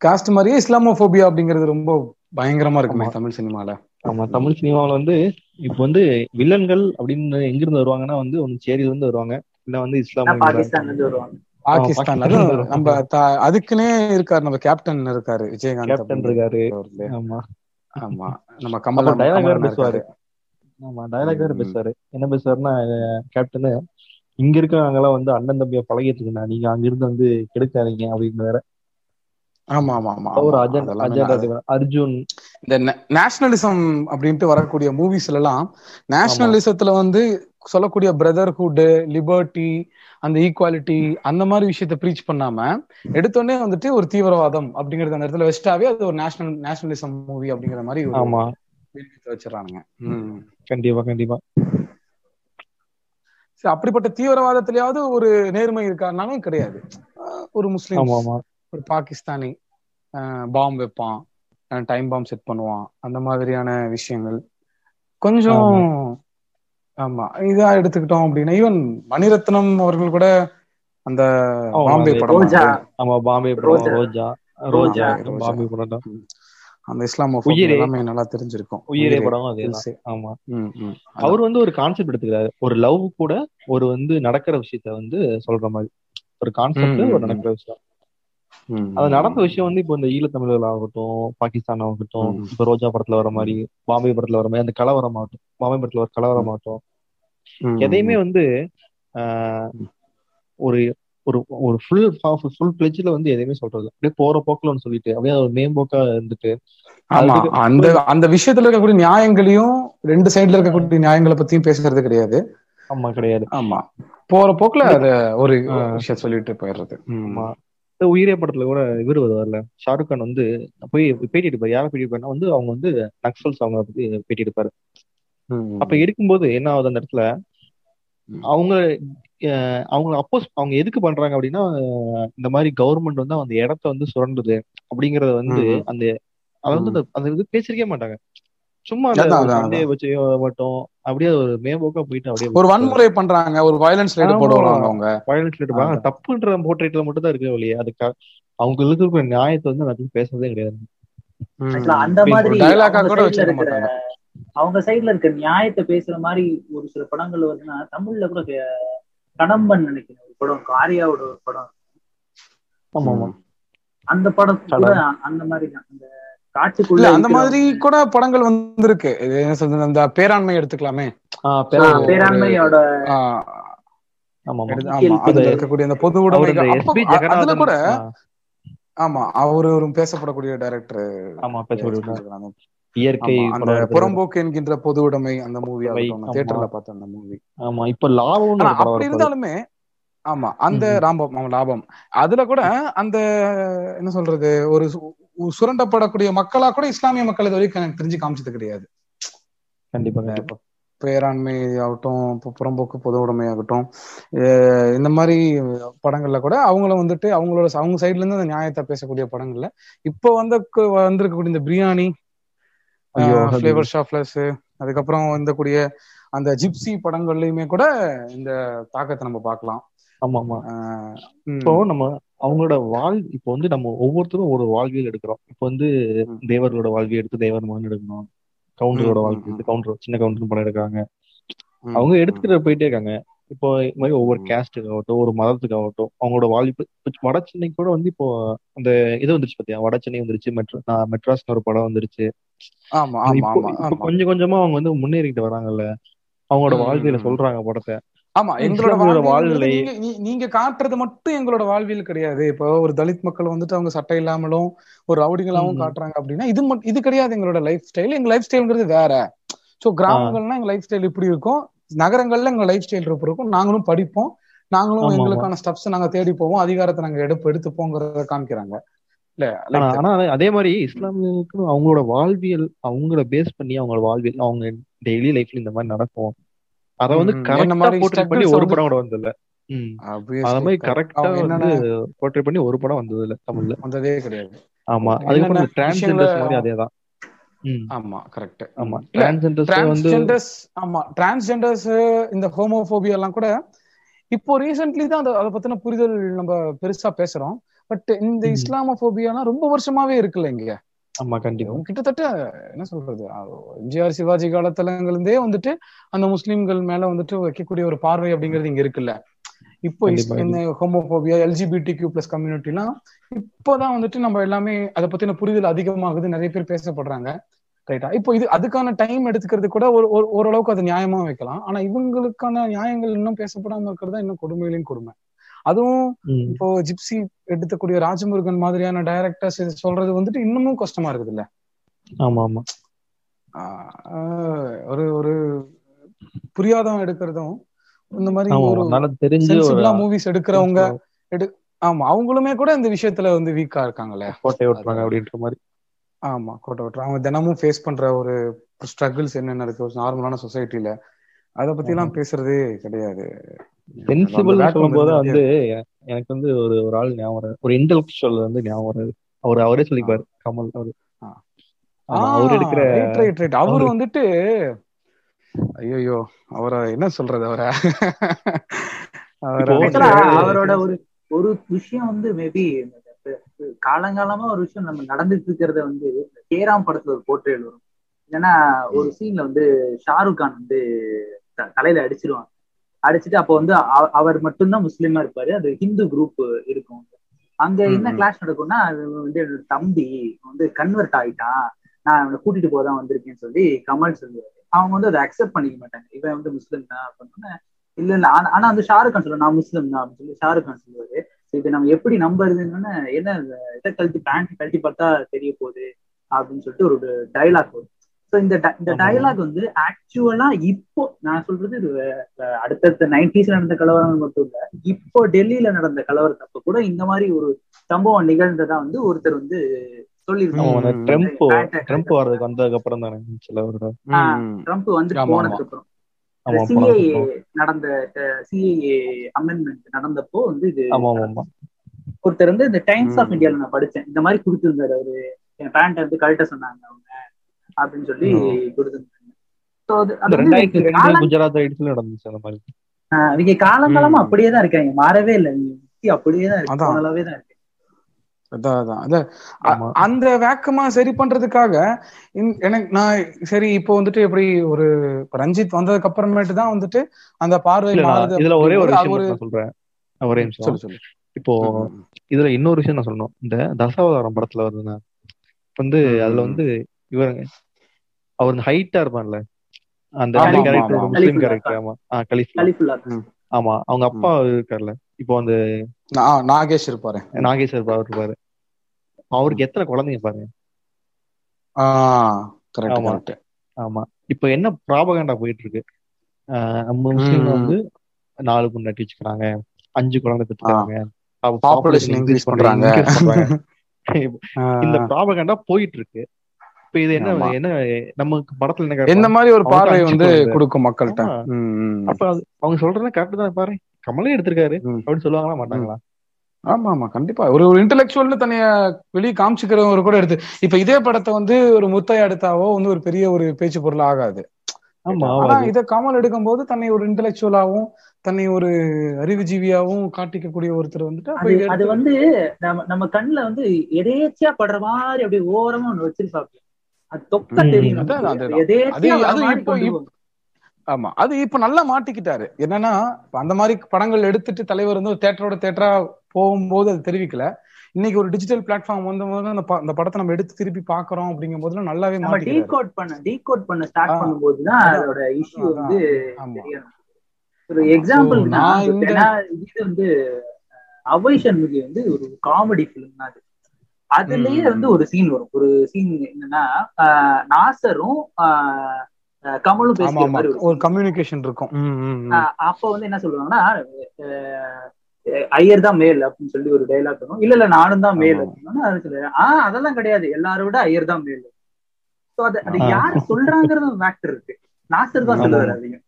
காஸ்ட் மாதிரியே இஸ்லாமோபோபியா அப்படிங்கிறது ரொம்ப பயங்கரமா இருக்குமே தமிழ் சினிமால. ஆமா. தமிழ் சினிமாவுல வந்து இப்போ வந்து வில்லன்கள் அப்படின்னு எங்க இருந்து வருவாங்கன்னா வந்து ஒன்னு சேரியில இருந்து வருவாங்க. இல்ல வந்து இஸ்லாமிய பாகிஸ்தான்ல இருந்து வருவாங்க. பாகிஸ்தான் பாகிஸ்தான்ல அதுவும் இருந்து நம்ம அதுக்குன்னே இருக்காரு நம்ம கேப்டன் இருக்காரு விஜயகாந்த் கேப்டன் இருக்காரு. ஆமா. ஆமா. நம்ம கமல் கமலண்ணா பேசுவாரு. ஆமா ம். பேசுவாரு. என்ன பேசுவாருன்னா கேப்டன் இங்க இருக்கிறவங்க எல்லாம் வந்து அண்ணன் தம்பியா பழகிட்டு இருக்கா நீங்க அங்க இருந்து வந்து கெடுக்காதீங்க அப்படின்னு வேற. ஆமா ஆமா ஆமா ஒரு அர்ஜுன். இந்த நேஷனலிசம் அப்படின்ட்டு வரக்கூடிய மூவிஸ்ல எல்லாம் நேஷனலிசத்துல வந்து சொல்லக்கூடிய பிரதர்ஹுட் லிபர்ட்டி அந்த ஈக்குவாலிட்டி அந்த மாதிரி விஷயத்த ப்ரீச் பண்ணாம எடுத்தோடனே வந்துட்டு ஒரு தீவிரவாதம் அப்படிங்கறது அந்த இடத்துல வச்சுட்டாவே அது ஒரு நேஷனல் நேஷனலிசம் மூவி அப்படிங்கிற மாதிரி ஆமா. வச்சிடறானுங்க. கண்டிப்பா கண்டிப்பா. அப்படிப்பட்ட தீவிரவாதத்திலயாவது ஒரு நேர்மை இருக்காருனாலும் கிடையாது. ஒரு ஆமா ஒரு பாகிஸ்தானி பாம் வைப்பான் டைம் பாம் செட் பண்ணுவான் அந்த மாதிரியான விஷயங்கள். கொஞ்சம் ஆமா. இதா எடுத்துக்கிட்டோம் அப்படின்னா ஈவன் மணிரத்னம் அவர்கள் கூட அந்த பாம்பே படம் ரோஜா. ஆமா பாம்பே படம். ரோஜா. ரோஜா. பாம்பே படம். அந்த உயிரே. எல்லாமே நல்லா தெரிஞ்சிருக்கும். உயிரே படம் ஹில்ஸே ஆமா. அவர் வந்து ஒரு கான்செப்ட் எடுத்துக்கிறாரு. ஒரு லவ் கூட ஒரு வந்து நடக்கிற விஷயத்த வந்து சொல்ற மாதிரி. ஒரு கான்செப்ட் ஒரு நடக்கிற விஷயம். அது நடந்த விஷயம் வந்து இப்போ இந்த ஈழத்தமிழர்கள் ஆகட்டும் பாகிஸ்தான் ஆகட்டும் இப்போ ரோஜா படத்துல வர மாதிரி பாம்பே படத்துல வர மாதிரி அந்த கலவரம் ஆகட்டும் பாம்பே படத்துல வர கலவரம் ஆகட்டும் எதையுமே வந்து ஒரு ஒரு ஒரு ஃபுல் ஃபுல் பிளெஜ்ல வந்து எதையுமே சொல்றது. அப்படியே போற போக்குல ஒன்று சொல்லிட்டு அப்படியே ஒரு மேம்போக்கா இருந்துட்டு ஆமா அந்த அந்த விஷயத்துல இருக்கக்கூடிய நியாயங்களையும் ரெண்டு சைடுல இருக்கக்கூடிய நியாயங்களை பத்தியும் பேசுறது கிடையாது. ஆமா கிடையாது. ஆமா. போற போக்குல அத ஒரு விஷயம் சொல்லிட்டு போயிடுறது. ஆமா. உயிரே படத்துல கூட இவர் வருவார்ல. ஷாருக் கான் வந்து போய் பேட்டி எடுப்பாரு. யாரை பேட்டி எடுப்பாருன்னா வந்து அவங்க வந்து நக்சல்ஸ் அவங்க பத்தி பேட்டி எடுப்பாரு. அப்ப எடுக்கும்போது என்ன ஆகுது அந்த இடத்துல அவங்க அவங்க அப்போஸ் அவங்க எதுக்கு பண்றாங்க அப்படின்னா இந்த மாதிரி கவர்மெண்ட் வந்து அந்த இடத்த வந்து சுரண்டுது அப்படிங்கறத வந்து அந்த அதை வந்து அந்த- இது பேசிருக்கவே மாட்டாங்க. சும்மா வச்சு மட்டும் அப்படியே ஒரு மேம்போக்கா போயிட்டு அப்படியே ஒரு வன்முறை பண்றாங்க ஒரு வயலன்ஸ் ரேட். போடுவாங்க அவங்க. வயலன்ஸ் எடுப்பாங்க அதான். தப்புன்ற போர்ட்ரேட்ல மட்டும் தான் இருக்கு வழியே அதுக்கு அவங்களுக்கு இருக்கிற நியாயத்தை வந்து நான் பேசுறதே கிடையாது. அந்த மாதிரி கூட வச்சிருக்க மாட்டாங்க. அவங்க சைடுல இருக்க நியாயத்தை பேசுற மாதிரி ஒரு சில படங்கள் வருதுன்னா தமிழ்ல கூட கடம்பன் நினைக்கிறேன் ஒரு படம் இருக்கும். ஆர்யாவோட ஒரு படம். ஆமா அந்த படம் கூட அந்த மாதிரி தான். அந்த காட்டுக்குள்ள அந்த மாதிரி கூட படங்கள் வந்திருக்கு. இது என்ன சொல்றது அந்த பேராண்மை எடுத்துக்கலாமே. பேராண்மையோட இருக்கக்கூடிய அந்த பொது ஜெகநாதன் கூட ஆமா அவரு ஒரு பேசப்படக்கூடிய டைரக்டர் ஆமா பேச இயற்கை அந்த. புறம்போக்கு என்கின்ற பொது உடைமை அந்த மூவி. தியேட்டர்ல பார்த்த அந்த மூவி ஆமா இப்ப படம் அப்படி. இருந்தாலுமே ஆமா அந்த. ராம்பம் லாபம் அதுல கூட அந்த என்ன சொல்றது ஒரு சுரண்டப்படக்கூடிய மக்களா கூட இஸ்லாமிய மக்கள் இது வரைக்கும் எனக்கு தெரிஞ்சு காமிச்சது கிடையாது கண்டிப்பா கண்டிப்பா பேராண்மை ஆகட்டும் புறம்போக்கு பொது உடைமை ஆகட்டும் இந்த மாதிரி படங்கள்ல கூட அவங்கள வந்துட்டு அவங்களோட அவங்க சைடுல இருந்து அந்த நியாயத்தை பேசக்கூடிய படங்கள்ல இப்போ வந்து வந்திருக்கக்கூடிய இந்த பிரியாணி ஃபிளேவர் ஷாப்லஸ் அதுக்கப்புறம் இந்த கூடிய அந்த ஜிப்சி படங்கள்லயுமே கூட இந்த தாக்கத்தை நம்ம பார்க்கலாம். ஆமா ஆமா இப்போ நம்ம அவங்களோட வாழ் இப்போ வந்து நம்ம ஒவ்வொருத்தரும் ஒரு வாழ்வியல் எடுக்கிறோம். இப்போ வந்து. தேவர்களோட வாழ்வியல் எடுத்து தேவர் மகன் எடுக்கணும். கவுண்டரோட வாழ்க்கை எடுத்து கவுண்டர் சின்ன கவுண்டர் படம் எடுக்கிறாங்க. அவங்க எடுத்துட்டு போயிட்டே இருக்காங்க. இப்போ இது மாதிரி ஒவ்வொரு. கேஸ்டுக்கு ஆகட்டும் ஒரு மதத்துக்கு ஆகட்டும் அவங்களோட வாழ்வு இப்ப வட சென்னை கூட வந்து இப்போ அந்த இது வந்துருச்சு பாத்தியா? வட சென்னை வந்துருச்சு மெட்ரா மெட்ராஸ்னு ஒரு படம் வந்துருச்சு. ஆமா ஆமா ஆமா கொஞ்சம் கொஞ்சமா அவங்க வந்து முன்னேறிக்கிட்டு வராங்கல்ல. அவங்களோட வாழ்வியல. சொல்றாங்க படத்தை. ஆமா எங்களோட வாழ்நிலை. நீங்க காட்டுறது மட்டும் எங்களோட வாழ்வியல் கிடையாது. இப்போ ஒரு தலித் மக்கள் வந்துட்டு அவங்க சட்டை இல்லாமலும் ஒரு ரவுடிகளாவும். காட்டுறாங்க அப்படின்னா இது இது கிடையாது எங்களோட லைஃப் ஸ்டைல். எங்க லைஃப் ஸ்டைல்ங்கிறது வேற. சோ கிராமங்கள்னா எங்க லைஃப் ஸ்டைல் இப்படி இருக்கும். நகரங்கள்ல எங்க லைஃப் ஸ்டைல் இப்படி இருக்கும். நாங்களும் படிப்போம். நாங்களும். எங்களுக்கான ஸ்டெப்ஸ் நாங்க தேடி போவோம். அதிகாரத்தை நாங்க எடுப்பு எடுத்துப்போங்கிறத காமிக்கிறாங்க. இல்ல ஆனா அதே- மாதிரி இஸ்லாமியர்களுக்கு அவங்களோட வாழ்வியல் அவங்கள பேஸ் பண்ணி அவங்களோட வாழ்வியல் அவங்க டெய்லி லைஃப்ல இந்த மாதிரி நடக்கும். அத வந்து கரெக்டா போர்ட்ரேட் பண்ணி ஒரு படம் கூட வந்தது அத மாதிரி. கரெக்டா வந்து போர்ட்ரேட் பண்ணி ஒரு படம் வந்தது இல்ல தமிழ்ல வந்ததே கிடையாது. ஆமா அதுக்கப்புறம் டிரான்ஸ்ஜெண்டர்ஸ் மாதிரி அதேதான். ஆமா கரெக்ட் ஆமா டிரான்ஸ்ஜெண்டர்ஸ் வந்து டிரான்ஸ்ஜெண்டர்ஸ் ஆமா டிரான்ஸ்ஜெண்டர்ஸ் இந்த ஹோமோபோபியா எல்லாம் கூட இப்போ ரீசென்ட்லி தான் அதை பத்தின புரிதல் நம்ம பெருசா பேசுறோம். பட் இந்த ம். இஸ்லாமோபோபியாலாம் ரொம்ப வருஷமாவே இருக்குல்ல இங்க? ஆமா கண்டிப்பா. கிட்டத்தட்ட என்ன சொல்றது? எம்ஜிஆர் சிவாஜி காலத்துல இருந்தே வந்துட்டு அந்த முஸ்லிம்கள் மேல வந்துட்டு வைக்கக்கூடிய ஒரு பார்வை அப்படிங்கிறது இங்க இருக்குல்ல? இப்போ இந்த ஹோமோபோபியா எல்ஜிபிடி கியூ பிளஸ் கம்யூனிட்டிலாம் இப்போதான் வந்துட்டு நம்ம எல்லாமே அதை பத்தின புரிதல் அதிகமாகுது. நிறைய பேர் பேசப்படுறாங்க. ரைட்டா இப்போ இது அதுக்கான டைம் எடுத்துக்கிறது கூட ஒரு ஓரளவுக்கு அது நியாயமா வைக்கலாம். ஆனா இவங்களுக்கான நியாயங்கள் இன்னும் பேசப்படாம இருக்கிறது இன்னும் கொடுமையிலும் கொடுமை. அதுவும் இப்போ ஜிப்சி எடுத்தக்கூடிய ராஜமுருகன் மாதிரியான டைரக்டர்ஸ் இது சொல்றது வந்துட்டு இன்னமும் கஷ்டமா இருக்குது இல்ல ஆமா ஆமா ஒரு ஒரு புரியாதவன் எடுக்கிறதும் இந்த மாதிரி ஒரு தெரிஞ்சு மூவிஸ் எடுக்கிறவங்க ஆமா அவங்களுமே கூட இந்த விஷயத்துல வந்து வீக்கா இருக்காங்கல்ல? கோட்டை விட்டுறாங்க அப்படின்ற மாதிரி. ஆமா கோட்டை விட்டுறாங்க அவங்க தினமும் ஃபேஸ் பண்ற ஒரு ஸ்ட்ரகிள்ஸ் என்னென்ன இருக்கு? நார்மலான சொசைட்டில அத பத்தி எல்லாம் பேசுறதே கிடையாது. சென்சிபிள் அந்த சொல்லும் போது background வந்து எனக்கு வந்து ஒரு ஒரு ஆள் ஞாபகம். ஒரு இன்டெலக்சுவல் வந்து ஞாபகம் வருது. அவர் அவரே சொல்லிப்பாரு கமல் அவரு. அவர் எடுக்கிற அவர் வந்துட்டு ஐயோ அவரை என்ன சொல்றது அவரை? அவரோட ஒரு ஒரு விஷயம் வந்து மேபி காலங்காலமா ஒரு விஷயம் நம்ம நடந்துட்டு இருக்கிறத வந்து கேராம் படத்துல ஒரு போர்ட்ரேல் வரும். ஏன்னா ஒரு சீன்ல வந்து ஷாருக் கான் வந்து தலையில அடிச்சிருவாங்க அடிச்சுட்டு அப்போ வந்து அவ- அவர் மட்டும்தான் முஸ்லீமா இருப்பாரு. அது ஹிந்து குரூப் இருக்கும். அங்க என்ன. கிளாஸ் நடக்கும்னா அது வந்து என்னோட தம்பி வந்து கன்வெர்ட் ஆயிட்டான். நான் அவனை கூட்டிட்டு போதான் வந்திருக்கேன்னு சொல்லி கமல் சொல்லுவாரு. அவங்க வந்து அதை அக்செப்ட் பண்ணிக்க மாட்டாங்க. இவன் வந்து முஸ்லீம் தான் அப்படின்னு. இல்ல இல்ல. ஆனா வந்து ஷாருக் கான் சொல்லுவாரு. நான் முஸ்லீம் தான் அப்படின்னு சொல்லி ஷாருக் கான் சொல்லுவாரு. இது நம்ம எப்படி நம்புறதுன்னு என்ன இதை கழட்டி பேண்ட் கழட்டி பார்த்தா தெரிய போகுது அப்படின்னு சொல்லிட்டு ஒரு டைலாக் வரும். இந்த di- இந்த. டைலாக் வந்து ஆக்சுவலா இப்போ நான் சொல்றது இது அடுத்தடுத்த நைன்டிஸ்ல நடந்த கலவரங்கள் மட்டும் இல்ல இப்போ டெல்லியில நடந்த கலவரத்தப்ப கூட இந்த மாதிரி ஒரு சம்பவம் நிகழ்ந்ததா வந்து ஒருத்தர் வந்து. ட்ரம்ப் ட்ரம்ப் வர்றதுக்கு வந்ததுக்கு அப்புறம் தானே சில ஒரு ம், ட்ரம்ப் வந்து. போனதுக்கு அப்புறம் சிஏஏ நடந்த சிஏஏ அமெண்ட்மெண்ட் நடந்தப்போ வந்து இது ஒருத்தர் வந்து இந்த டைம்ஸ் ஆஃப். இந்தியால நான் படிச்சேன். இந்த மாதிரி கொடுத்திருந்தாரு அவரு. என் பேண்ட் வந்து கழட்ட சொன்னாங்க அவங்க. அப்படின்னு சொல்லி கொடுத்துருந்தாங்க. குஜராத் ரைட்ஸ்ல நடந்துச்சு அந்த மாதிரி. இவங்க காலங்காலமா. அப்படியே தான் இருக்காங்க. மாறவே இல்லை. இவங்க அப்படியே தான் இருக்கு. தான் இருக்கு. அந்த வேக்கமா சரி பண்றதுக்காக எனக்கு நான் சரி இப்போ வந்துட்டு எப்படி ஒரு ரஞ்சித் வந்ததுக்கு அப்புறமேட்டு தான் வந்துட்டு அந்த பார்வை இதுல ஒரே ஒரு விஷயம் சொல்றேன். ஒரே நிமிஷம். இப்போ இதுல இன்னொரு விஷயம் நான் சொல்லணும். இந்த தசாவதாரம் படத்துல இப்ப வந்து அதுல. வந்து இவர் அவர் ஹைட்டா இருப்பான்ல. அந்த கேரக்டர். முஸ்லீம் கேரக்டர் ஆமா. கலிஃபுல்லா. ஆமா அவங்க அப்பா இருக்கார்ல. இப்போ அந்த நாகேஷ் இருப்பாரு. நாகேஸ்வர் பாபு இருப்பாரு. அவருக்கு எத்தனை குழந்தைங்க பாருங்க. ஆமா. ஆமா. இப்போ என்ன ப்ராபகண்டா போயிட்டு இருக்கு ஆஹ் நம்ம முஸ்லீம்ல ம். வந்து நாலு பொண்ணு நட்டி வச்சுக்கிறாங்க. அஞ்சு குழந்தை பெற்றுக்கிறாங்க பாப்புலேஷன் இன்க்ரீஸ் பண்றாங்க. இந்த ப்ராபகண்டா போயிட்டு இருக்கு இப்ப இது என்ன. என்ன நமக்கு படத்துல என்ன கேட்பாங்க? மாதிரி ஒரு பார்வை வந்து. கொடுக்கும் மக்கள்கிட்ட. அப்ப அது அவங்க சொல்றதுல கரெக்ட் தானே பாரு கமலே எடுத்திருக்காரு. அப்படின்னு சொல்லுவாங்களா மாட்டாங்களா ஆமா ஆமா கண்டிப்பா ஒரு ஒரு இன்டெலெக்சுவல்னு தன்னைய வெளியே காமிச்சுக்கிறவங்க கூட எடுத்து இப்ப இதே படத்தை வந்து ஒரு முத்தையா எடுத்தாவோ வந்து ஒரு பெரிய ஒரு பேச்சு பொருள் ஆகாது ஆமா ஆனா. இத கமல் எடுக்கும்போது தன்னை ஒரு இன்டெலெக்சுவலாவும் தன்னை ஒரு அறிவுஜீவியாவும் காட்டிக்கக்கூடிய ஒருத்தர் வந்துட்டு அப்ப அது வந்து நம்ம நம்ம கண்ணுல வந்து எதேச்சியா படுற மாதிரி அப்படியே ஓரமா ஒண்ணு வச்சிருப்பாங்க அது தொக்க தெரியும். ஆமா. அது இப்ப நல்லா மாட்டிக்கிட்டாரு. என்னன்னா அந்த மாதிரி படங்கள் எடுத்துட்டு தலைவர் வந்து தேட்டரோட தேட்டரா போகும்போது அது தெரிவிக்கல. இன்னைக்கு ஒரு டிஜிட்டல் பிளாட்ஃபார்ம் வந்த போது அந்த படத்தை நம்ம எடுத்து திருப்பி பாக்குறோம் அப்படிங்கும் போதுலாம் நல்லாவே டீகோட் பண்ண டீகோட் பண்ண ஸ்டார்ட் பண்ணும்போது தான் அதோட இஷ்யூ வந்து. ஒரு எக்ஸாம்பிள் So, நான் இந்த- இது வந்து அவை சண்முகி வந்து ஒரு காமெடி பிலிம் தான் அது. அதுலயே. வந்து ஒரு சீன் வரும். ஒரு சீன் என்னன்னா நாசரும் கமலும் பேசுற மாதிரி ஒரு. கம்யூனிகேஷன் இருக்கும். அப்ப வந்து என்ன சொல்லுவாங்கன்னா ஐயர் தான் மேல் அப்படின்னு சொல்லி ஒரு டைலாக் வரும். இல்ல இல்ல நானும் தான் மேல். அப்படின்னா ஆஹ் அதெல்லாம் கிடையாது. எல்லாரும் விட ஐயர் தான் மேல். சோ அது அது. யாரு சொல்றாங்கிறது மேட்டர் இருக்கு. நாசர் தான். சொல்லுவாரு அதிகம்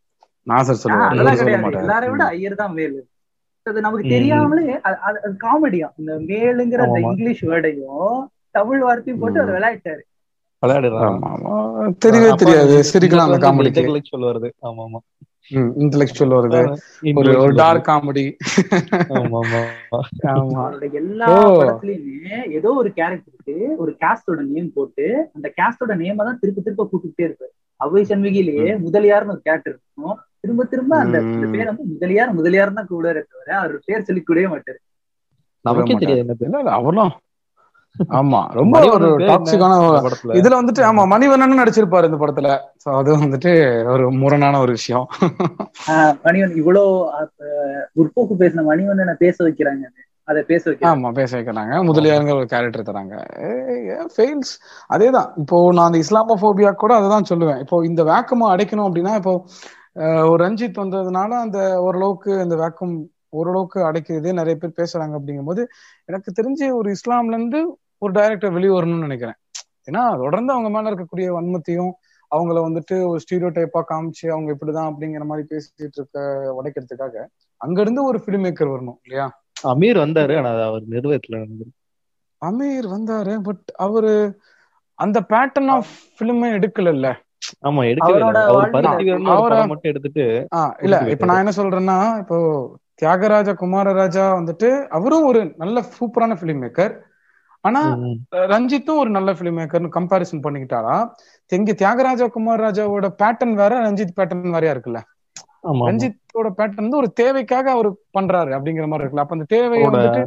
நாசர் சொல்லுவாரு. அதெல்லாம் கிடையாது. மாட்டாரு. எல்லாரை விட. ஐயர் தான் மேல். அது நமக்கு. தெரியாமலே அது- காமெடியா இந்த மேலுங்கிற அந்த. இங்கிலீஷ் வேர்டையும் தமிழ் வார்த்தையும் போட்டு அவர். விளையாட்டாரு தெரியவே தெரியாது. சிரிக்கலாம் அந்த காமெடிக்கு இன்டெலெக்சுவல் வருது. ஆமா ஆமா இன்டெலெக்சுவல் வருது. ஒரு ஒரு டார்க் காமெடி ஆமா. எல்லா. படத்துலயுமே ஏதோ ஒரு கேரக்டருக்கு ஒரு கேஸ்டோட நேம் போட்டு அந்த கேஸ்டோட நேம தான் திருப்ப திருப்ப கூப்பிட்டுட்டே இருப்பாரு. அவை சண்முகிலேயே முதலியார்னு ஒரு கேரக்டர் இருக்கும். திரும்ப திரும்ப அந்த பேர் வந்து முதலியார் முதலியார் தான் கூடாரு தவிர அவர் பேர் சொல்லி கூடவே மாட்டாரு. நமக்கே. தெரியாது என்ன பேர் இல்ல இல்ல அவரும் ஆமா. ரொம்ப ஒரு டாக்ஸிக்கான இந்த படத்துல? இதுல வந்துட்டு ஆமா மணிவண்ணன் நடிச்சிருப்பாரு இந்த படத்துல. சோ அது வந்துட்டு ஒரு முரணான ஒரு விஷயம். மணிவன் இவ்வளோ அஹ், முற்போக்கு பேசின மணிவண்ணனை பேச வைக்கிறாங்க. அதை பேச ஆமா பேச வைக்கிறாங்க. முதலியாருங்கிற ஒரு கேரக்டர் தராங்க. ஃபெயில்ஸ் அதேதான். இப்போ நான் அந்த இஸ்லாமோபோபியா கூட அதுதான் சொல்லுவேன். இப்போ இந்த வேக்கமா அடைக்கணும் அப்படின்னா இப்போ ஒரு ரஞ்சித் வந்ததுனால அந்த ஓரளவுக்கு அந்த வேக்கம் ஓரளவுக்கு அடைக்கிறதே நிறைய பேர் பேசுறாங்க அப்படிங்கும்போது எனக்கு தெரிஞ்சு ஒரு இஸ்லாம்ல இருந்து ஒரு டைரக்டர் வெளியே வரணும்னு நினைக்கிறேன். ஏன்னா தொடர்ந்து அவங்க மேல இருக்கக்கூடிய வன்மத்தையும் அவங்கள வந்துட்டு ஒரு ஸ்டீரியோ டைப்பா காமிச்சு அவங்க இப்படிதான் அப்படிங்கிற மாதிரி பேசிட்டு இருக்க உடைக்கிறதுக்காக அங்க இருந்து ஒரு ஃபிலிம் மேக்கர் வரணும் இல்லையா? அமீர் வந்தாரு ஆனா அவர் நிறுவனத்துல அமீர் வந்தாரு பட் அவரு அந்த பேட்டர்ன் ஆஃப் பிலிமே எடுக்கல ஆமா. அவரோட அவர் மட்டும் எடுத்துட்டு இல்ல இப்ப நான் என்ன சொல்றேன்னா இப்போ தியாகராஜ குமாரராஜா வந்துட்டு அவரும் ஒரு நல்ல சூப்பரான பிலிம் மேக்கர் ஆனா ரஞ்சித்தும் ஒரு நல்ல பிலிம் மேக்கர்னு கம்பாரிசன் பண்ணிக்கிட்டாரா? இங்க தியாகராஜா குமாரராஜாவோட பேட்டர்ன் வேற ரஞ்சித் பேட்டர்ன் வேறையா இருக்குல்ல. ரஞ்சித்தோட பேட்டர்ன் வந்து ஒரு தேவைக்காக அவர் பண்றாரு அப்படிங்கிற மாதிரி இருக்குல்ல. அப்ப அந்த தேவையை வந்துட்டு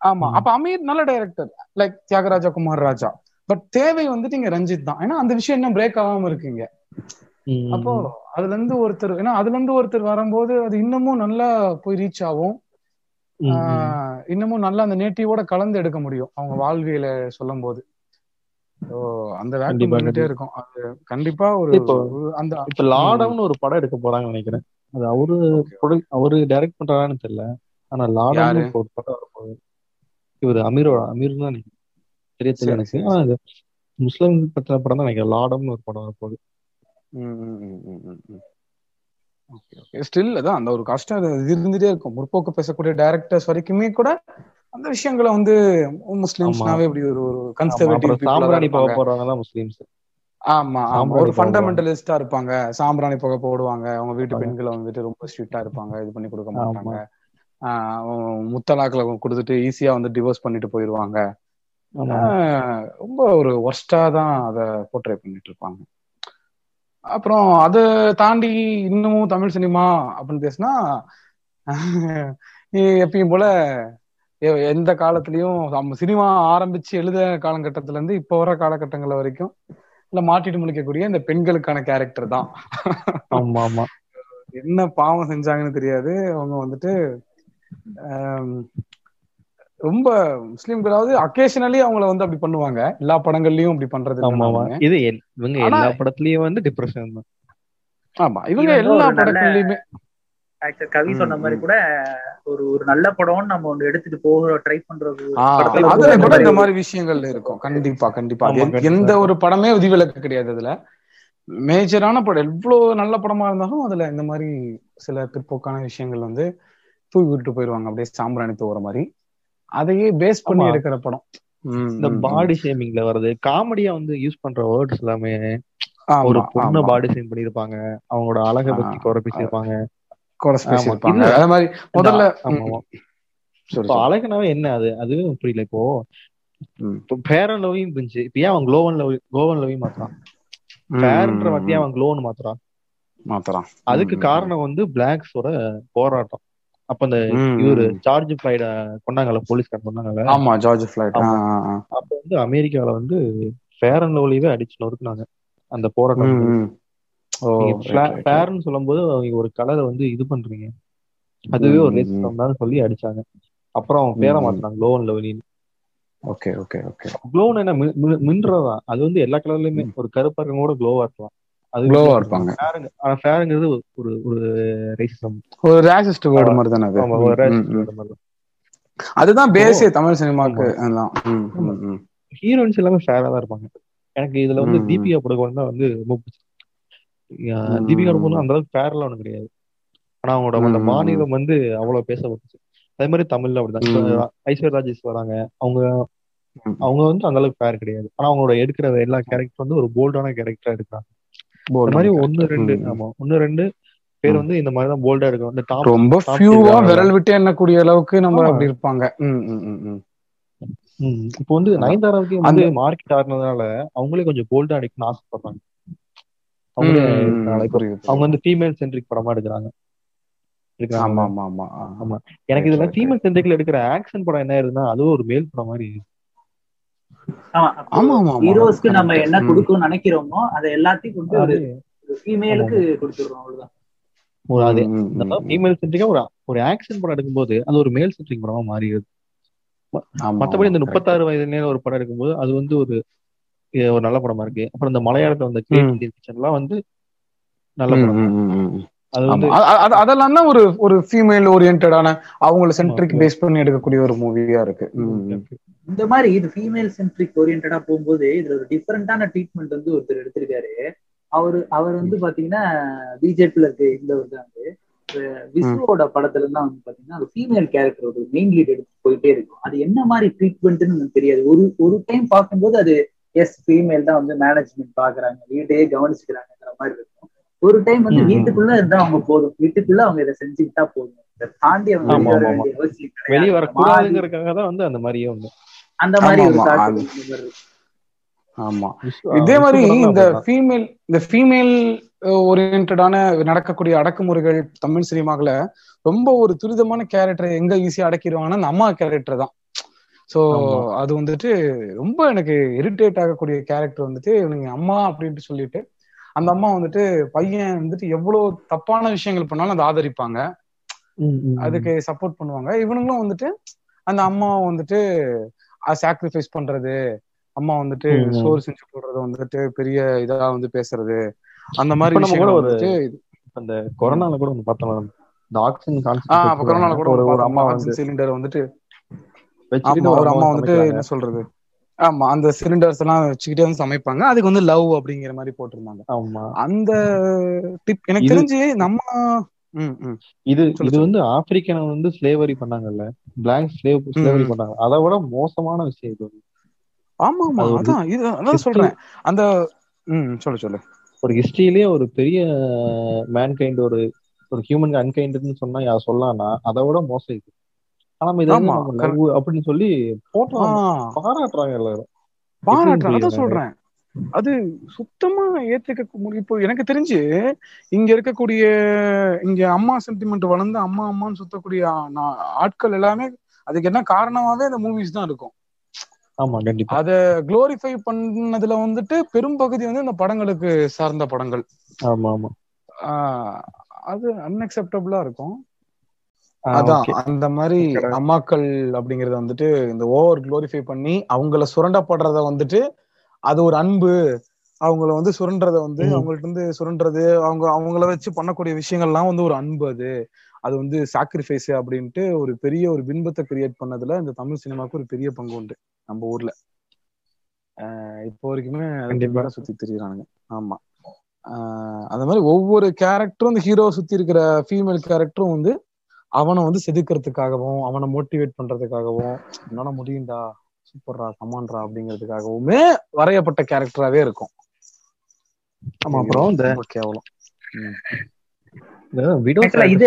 ஆமா. அப்ப அமீர் நல்ல director like Thiagaraja Kumar Raja but தேவை வந்துட்டு இங்க ரஞ்சித் தான். ஏன்னா அந்த விஷயம் இன்னும் பிரேக் ஆகாம இருக்குங்க அப்போ அதுல இருந்து ஒருத்தர் ஏன்னா அதுல இருந்து ஒருத்தர் வரும்போது அது இன்னமும் நல்லா போய் ரீச் ஆகும். இன்னமும் நல்லா அந்த நேட்டிவோட கலந்து எடுக்க முடியும் அவங்க வாழ்வியல சொல்லும் போது அந்த இருந்துட்டே கண்டிப்பா. இருக்கும். அது கண்டிப்பா ஒரு அந்த இப்ப லாடம்னு ஒரு படம் எடுக்க போறாங்கன்னு நினைக்கிறேன். அது அவரு அவரு டைரக்ட் பண்றாரான்னு தெரியல. ஆனா லாடம்னு ஒரு படம் வரப்போகுது இவரு அமீரோட அமீர் தான் நினைக்கிறேன். தெரிய தெரியல எனக்கு. ஆனா இது முஸ்லிம் பத்தின படம் தான் நினைக்கிறேன். லாடம்னு ஒரு படம் வரப்போகுது. ஸ்டில் அதான் அந்த ஒரு கஷ்டம் இருந்துட்டே இருக்கும். முற்போக்கு பேசக்கூடிய டைரக்டர்ஸ் வரைக்குமே கூட அந்த விஷயங்களை வந்து முஸ்லிம்ஸ்னாவே இப்படி ஒரு ஒரு கன்சர்வேட்டிவ் சாம்பிராணி போக முஸ்லிம்ஸ் ஆமா ஆமா. ஒரு ஃபண்டமெண்டலிஸ்டா இருப்பாங்க. சாம்பிராணி புகை போடுவாங்க. அவங்க வீட்டு. பெண்களை வந்துட்டு ரொம்ப ஸ்ட்ரிக்டா இருப்பாங்க. இது பண்ணி கொடுக்க. மாட்டாங்க. ஆஹ் முத்தலாக்ல கொடுத்துட்டு ஈஸியா வந்து டிவோர்ஸ் பண்ணிட்டு போயிருவாங்க ரொம்ப ஒரு ஒர்ஸ்டா தான் அதை போர்ட்ரே பண்ணிட்டு இருப்பாங்க. அப்புறம் அதை தாண்டி இன்னமும் தமிழ் சினிமா அப்படின்னு பேசினா நீ எப்பயும் போல எந்த காலத்துலயும் நம்ம சினிமா ஆரம்பிச்சு எழுத காலகட்டத்துல இருந்து இப்ப வர காலகட்டங்கள் வரைக்கும் இல்ல மாட்டிட்டு முடிக்கக்கூடிய இந்த பெண்களுக்கான கேரக்டர் தான். ஆமா ஆமா. என்ன பாவம் செஞ்சாங்கன்னு தெரியாது. அவங்க வந்துட்டு ரொம்ப முஸ்லீம்களாவது அக்கேஷனலி அவங்கள வந்து அப்படி பண்ணுவாங்க. எல்லா படங்கள்லயும் அப்படி பண்றது. இது இவங்க எல்லா படத்துலயும் வந்து டிப்ரெஷன் தான். ஆமா. இவங்க எல்லா ஆக்டர் கவி சொன்ன மாதிரி. கூட ஒரு ஒரு நல்ல படம்னு நம்ம ஒண்ணு எடுத்துட்டு போக ட்ரை பண்றது அதுல கூட இந்த மாதிரி மாதிரி விஷயங்கள் இருக்கும். கண்டிப்பா கண்டிப்பா. எந்த- ஒரு படமே விதிவிலக்கு கிடையாது அதுல. மேஜரான படம் எவ்வளவு நல்ல படமா இருந்தாலும் அதுல இந்த மாதிரி சில பிற்போக்கான விஷயங்கள் வந்து தூக்கி விட்டு போயிருவாங்க. அப்படியே சாம்பிராணி தூவுற மாதிரி. அதையே பேஸ் பண்ணி. எடுக்கிற படம். இந்த. பாடி ஷேமிங்ல வர்றது காமெடியா வந்து யூஸ் பண்ற வேர்ட்ஸ் எல்லாமே ஒரு பொண்ணை. பாடி ஷேம் பண்ணிருப்பாங்க அவங்களோட அழகை பத்தி குறை பேசியிருப்பாங்க. அதே மாதிரி முதல்ல. அழகுனாவே என்ன அது? அதுவும் புரியல இப்போ. அண்ட் லவ்யும் இருந்துச்சு. இப்போ ஏன் அவன் க்ளோவன் லவ் க்ளோவன் லவ்யும் மாத்துறான்? வார்த்தையை ம், அவன் க்ளோன்னு மாத்துறான். மாத்தலாம் அதுக்கு காரணம் வந்து பிளாக்ஸோட போராட்டம். அப்ப அந்த இவரு. ஜார்ஜ் ஃபிளைட கொண்டாங்கல்ல போலீஸ்கார் கொண்டாங்கல்ல ஆமா ஜார்ஜ் ஃபிளைட். அப்ப வந்து அமெரிக்கால வந்து ஃபேர் அண்ட் லவ்லியவே அடிச்சு நொறுக்குனாங்க. அந்த போராட்டம் ஃபேர்னு சொல்லும்போது அவங்க ஒரு கலரை வந்து இது பண்றீங்க. அதுவே ஒரு ரேசிசம் தான் சொல்லி அடிச்சாங்க. அப்புறம் அவன் பேரை. மாத்தினாங்க க்ளோவன் லவ்லின்னு ஓகே ஓகே ஓகே க்ளோன் என்ன? மி- மி- மின்றதா? அது வந்து எல்லா கலர்லயுமே ஒரு கருப்பா கூட க்ளோவா இருக்கலாம். க்ளோவா இருப்பாங்க ஃபேருங்கிறது ஒரு ஒரு ரேசிசம் ஒரு ரேசிஸ்ட் வேர்டு மாதிரி தானே அது ஒரு மாதிரி. அதுதான் பேஸே தமிழ் சினிமாக்கு. ஹீரோயின்ஸ் எல்லாமே ஃபேரா தான் இருப்பாங்க எனக்கு இதுல வந்து. தீபிகா படுகோன் தான் வந்து ரொம்ப ம். தீபிகா படுகோன் அந்த அளவுக்கு ஃபேர்லாம் ஒன்றும் கிடையாது ஆனா அவங்களோட அந்த. மாநிலம் வந்து அவ்வளவு பேசப்பட்டுச்சு அதே மாதிரி தமிழ்ல அப்படிதான். ஐஸ்வர்யா ராஜேஷ் வராங்க அவங்க. அவங்க வந்து அந்த அளவுக்கு ஃபேர் கிடையாது ஆனா அவங்களோட எடுக்கிற எல்லா கேரக்டர் வந்து ஒரு போல்டான கேரக்டரா எடுக்கிறாங்க இந்த மாதிரி ஒன்னு. ரெண்டு. ஆமா ஒன்னு ரெண்டு பேர் வந்து இந்த மாதிரி தான் போல்டா இருக்கும் இந்த டாப் ரொம்ப ஃபியூவா. விரல் விட்டு எண்ணக்கூடிய அளவுக்கு நம்ம. அப்படி இருப்பாங்க. இப்போ வந்து. நயன்தாராவுக்கு வந்து மார்க்கெட் ஆடுனதுனால அவங்களே கொஞ்சம் போல்டா அடிக்கணும்னு ஆசைப்படுறாங்க அவங்க. வந்து ஃபீமேல் சென்ட்ரிக் படமா எடுக்கிறாங்க. ஆமா ஆமா ஆமா. ஆமா. எனக்கு இதுல ஃபீமேல் சென்ட்ரிக்ல எடுக்கிற ஆக்ஷன் படம் என்ன ஆயிருதுன்னா அதுவும் ஒரு மேல் படம் மாதிரி இருக்கு. ஆமா ஆமா ஆமா ஆமா ஹீரோஸ்க்கு நம்ம. என்ன. கொடுக்கணும்னு நினைக்கிறோமோ அதை எல்லாத்தையும் கொண்டு ஒரு ஃபீமேலுக்கு கொடுத்துடுறோம் அவ்வளவுதான் ஒரு அது. ஃபீமேல் சென்ட்ரிக்கா ஒரு ஒரு ஆக்ஷன் படம் எடுக்கும்போது அது ஒரு மேல் சென்ட்ரிக் படமா மாறிடுது ஆமா, மத்தபடி இந்த. முப்பத்தாறு வயது நேரம் ஒரு படம் எடுக்கும்போது அது வந்து ஒரு ஒரு நல்ல படமா இருக்கு அப்புறம் இந்த மலையாளத்துல வந்த. கிரேட் எல்லாம் வந்து நல்ல படம் அதெல்லாம் தான் ஒரு ஒரு ஃபீமேல் ஓரியன்டான அவங்கள சென்ட்ரிக். பேஸ் பண்ணி எடுக்கக்கூடிய ஒரு மூவியா இருக்கு. இந்த மாதிரி இது ஃபீமேல் சென்ட்ரிக் ஓரியன்டா போகும்போது இதுல ஒரு டிஃபரெண்டான ட்ரீட்மெண்ட் வந்து ஒருத்தர் எடுத்திருக்காரு. அவரு அவர் வந்து பாத்தீங்கன்னா பிஜேபியில இருக்க இந்த வந்து வந்து விசுவோட படத்துல தான் வந்து பாத்தீங்கன்னா அது ஃபீமேல் கேரக்டர் ஒரு மெயின் லீட் எடுத்து போயிட்டே இருக்கும். அது என்ன மாதிரி ட்ரீட்மெண்ட்னு எனக்கு தெரியாது. ஒரு ஒரு டைம் பார்க்கும்போது அது எஸ் ஃபீமேல் தான் வந்து மேனேஜ்மெண்ட் பாக்குறாங்க வீட்டையே கவனிச்சுக்கிறாங்கிற மாதிரி இருக்கும். ஒரு டைம் வந்து. வீட்டுக்குள்ள இருந்தா அவங்க போதும். வீட்டுக்குள்ள அவங்க இதை செஞ்சுக்கிட்டா போதும். தாண்டி அவங்க வெளிய வரக்கூடாதுங்கிறதுக்காக தான் வந்து அந்த மாதிரியே வந்து. அந்த மாதிரி ஒரு ஆமா, இதே மாதிரி இந்த. ஃபீமேல் இந்த ஃபீமேல் ஓரியன்டான நடக்கக்கூடிய அடக்குமுறைகள் தமிழ் சினிமாக்குல ரொம்ப ஒரு துரிதமான கேரக்டரை எங்க ஈஸியா அடக்கிடுவாங்கன்னா அந்த அம்மா கேரக்டர் தான் சோ. அது வந்துட்டு ரொம்ப எனக்கு இரிட்டேட் ஆகக்கூடிய கேரக்டர் வந்துட்டு இவனுங்க அம்மா அப்படின்ட்டு சொல்லிட்டு அந்த அம்மா வந்துட்டு பையன் வந்துட்டு எவ்வளவு தப்பான விஷயங்கள் பண்ணாலும் அதை ஆதரிப்பாங்க. அதுக்கு சப்போர்ட் பண்ணுவாங்க இவனுங்களும் வந்துட்டு அந்த அம்மா வந்துட்டு சாக்ரிஃபைஸ் பண்றது அம்மா வந்துட்டு. சோறு செஞ்சு போடுறது வந்துட்டு பெரிய இதா வந்து பேசுறது அந்த மாதிரி விஷயங்கள் வந்துட்டு அந்த கொரோனால கூட ஒண்ணு பார்த்தோம் இந்த ஆக்சிஜன் கொரோனால கூட ஒரு அம்மா வந்து சிலிண்டர் வந்துட்டு ஒரு அம்மா வந்துட்டு. என்ன சொல்றது ஆமா அந்த சிலிண்டர்ஸ் எல்லாம் வச்சுக்கிட்டே வந்து சமைப்பாங்க. அதுக்கு வந்து லவ் அப்படிங்கிற மாதிரி போட்டிருந்தாங்க. ஆமா. அந்த டிப் எனக்கு தெரிஞ்சு நம்ம. இது இது வந்து ஆப்பிரிக்கனை வந்து ஸ்லேவரி பண்ணாங்கல்ல. Black slave slavery. பண்ணாங்க. அதை விட மோசமான விஷயம் இது. ஆமா ஆமா. அதான் இது அதான் சொல்றேன். அந்த ம் சொல்லு சொல்லு. ஒரு ஹிஸ்டரியிலேயே ஒரு பெரிய மேன்கைண்ட் ஒரு ஒரு ஹியூமன் அன்கைண்ட்னு சொன்னா யார் சொல்லலாம்னா அதை விட மோசம் இது. ஆனா இது அப்படின்னு சொல்லி போட்டோம் பாராட்டுறாங்க எல்லாரும். பாராட்டுறேன் புரியுது அதான் சொல்றேன். அது சுத்தமா ஏத்துக்க இப்போ எனக்கு தெரிஞ்சு இங்க இருக்கக்கூடிய இங்க அம்மா சென்டிமெண்ட் வளர்ந்து அம்மா அம்மான்னு சுத்தக்கூடிய ஆட்கள் எல்லாமே அதுக்கு என்ன காரணமாவே அந்த மூவிஸ் தான் இருக்கும். ஆமா கண்டிப்பா. அத குளோரிஃபை பண்ணதுல வந்துட்டு பெரும்பகுதி வந்து இந்த படங்களுக்கு சார்ந்த படங்கள். ஆமா ஆமா. அது அன்அக்செப்டபிளா இருக்கும். அதான். அந்த மாதிரி. அம்மாக்கள் அப்படிங்கறத வந்துட்டு இந்த ஓவர் குளோரிஃபை பண்ணி அவங்கள சுரண்டப்படுறத வந்துட்டு அது ஒரு அன்பு அவங்கள வந்து சுரண்டறத வந்து. அவங்கள்ட்ட இருந்து சுரண்டறது அவங்க அவங்கள வச்சு பண்ணக்கூடிய விஷயங்கள்லாம் வந்து ஒரு அன்பு அது அது வந்து சாக்ரிஃபைஸ் அப்படின்ட்டு ஒரு பெரிய ஒரு பின்பத்தை கிரியேட் பண்ணதுல இந்த தமிழ் சினிமாவுக்கு ஒரு பெரிய பங்கு உண்டு நம்ம ஊர்ல ஆஹ் இப்போ வரைக்குமே கண்டிப்பா. சுத்தி திரியுறானுங்க ஆமா ஆஹ் அந்த மாதிரி ஒவ்வொரு கேரக்டரும் இந்த ஹீரோ சுத்தி இருக்கிற ஃபீமேல் கேரக்டரும் வந்து அவனை வந்து செதுக்கிறதுக்காகவும் அவனை மோட்டிவேட் பண்றதுக்காகவும் என்னால முடியும்டா சூப்பர்ரா கமான்ரா அப்படிங்கிறதுக்காகவுமே வரையப்பட்ட கேரக்டராவே இருக்கும். ஆமா அப்புறம் இந்த கேவலம். இது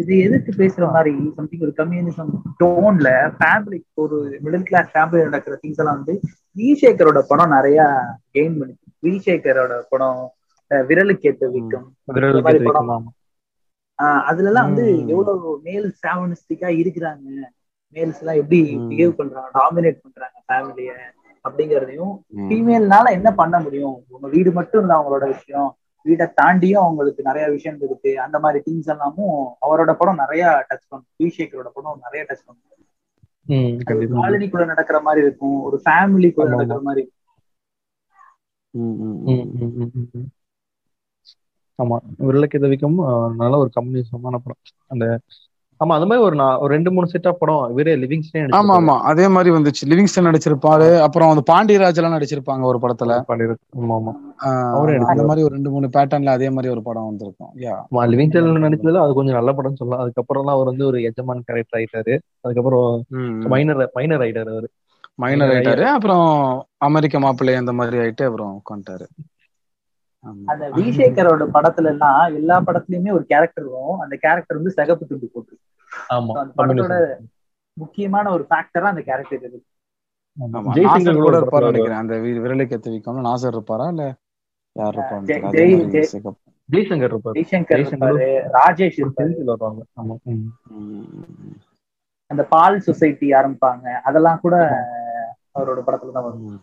இது எதிர்த்து பேசுற மாதிரி சம்திங் ஒரு கம்யூனிசம் டோன்ல ஃபேமிலி ஒரு மிடில் கிளாஸ் ஃபேமிலி நடக்கிற திங்ஸ் எல்லாம் வந்து விசேகரோட படம் நிறைய கெயின் பண்ணுச்சு. விசேகரோட படம் விரலுக்கு ஏத்த வீக்கம். ஆஹ் அதுல எல்லாம் வந்து. எவ்வளவு மேல் சாவனிஸ்டிக்கா இருக்கிறாங்க? மேல்ஸ் எல்லாம் எப்படி. பிஹேவ் பண்றாங்க? டாமினேட் பண்றாங்க ஃபேமிலிய அப்படிங்கறதையும். ஃபீமேல்னால என்ன பண்ண முடியும்? உங்க வீடு மட்டும் இல்ல அவங்களோட விஷயம். வீட்டை தாண்டியும் அவங்களுக்கு நிறைய விஷயம் இருக்கு. அந்த மாதிரி திங்ஸ் எல்லாமும் அவரோட படம் நிறைய டச் பண்ணும் விசேகரோட படம் நிறைய டச் பண்ணும் காலனிக்குள்ள நடக்கிற மாதிரி இருக்கும். ஒரு ஃபேமிலிக்குள்ள நடக்கிற மாதிரி. இருக்கும். ஆமா. விரலுக்கு எதவிக்கும் நல்ல ஒரு கம்யூனிசமான படம். அந்த ஆமா அந்த மாதிரி ஒரு ஒரு ரெண்டு மூணு செட் ஆஃப் படம் இவரே லிவிங்ஸ்டே ஆமா ஆமா. அதே மாதிரி வந்துச்சு. லிவிங்ஸ்டன் நடிச்சிருப்பாரு. அப்புறம் அந்த பாண்டியராஜ் எல்லாம் நடிச்சிருப்பாங்க ஒரு படத்துல. ஆமா ஆமா ஆஹ் அவரே அந்த. மாதிரி ஒரு ரெண்டு மூணு பேட்டர்ன்ல அதே மாதிரி ஒரு படம் வந்திருக்கும். யா ஆமா லிவிங்ஸ்டன் நடிச்சதுல அது கொஞ்சம் நல்ல படம் சொல்லலாம். அதுக்கப்புறம் அவர் வந்து ஒரு எஜமான் கேரக்டர் ஆயிட்டாரு. அதுக்கப்புறம் மைனர் மைனர் ஆயிட்டாரு அவரு. மைனர் ஆயிட்டாரு. அப்புறம் அமெரிக்க மாப்பிள்ளை அந்த மாதிரி ஆயிட்டு அப்புறம் உட்காந்துட்டாரு அந்த விசேகரோட படத்துல எல்லாம் எல்லா படத்துலயுமே ஒரு கேரக்டர் வரும். அந்த கேரக்டர் வந்து சிகப்பு துண்டு போட்டு அந்த படத்தோட முக்கியமான ஒரு ஃபேக்டரா அந்த கேரக்டர் இருக்கு நினைக்கிறேன். அந்த விரலுக்கு எத்த வைக்காம நாசர் இருப்பாரா? இல்ல யார். ஜெய்சங்கர் இருப்பாரு. இருப்பாரு. ராஜேஷ் இருப்பாரு. அந்த பால் சொசைட்டி ஆரம்பிப்பாங்க. அதெல்லாம் கூட அவரோட படத்துல தான் வரும்.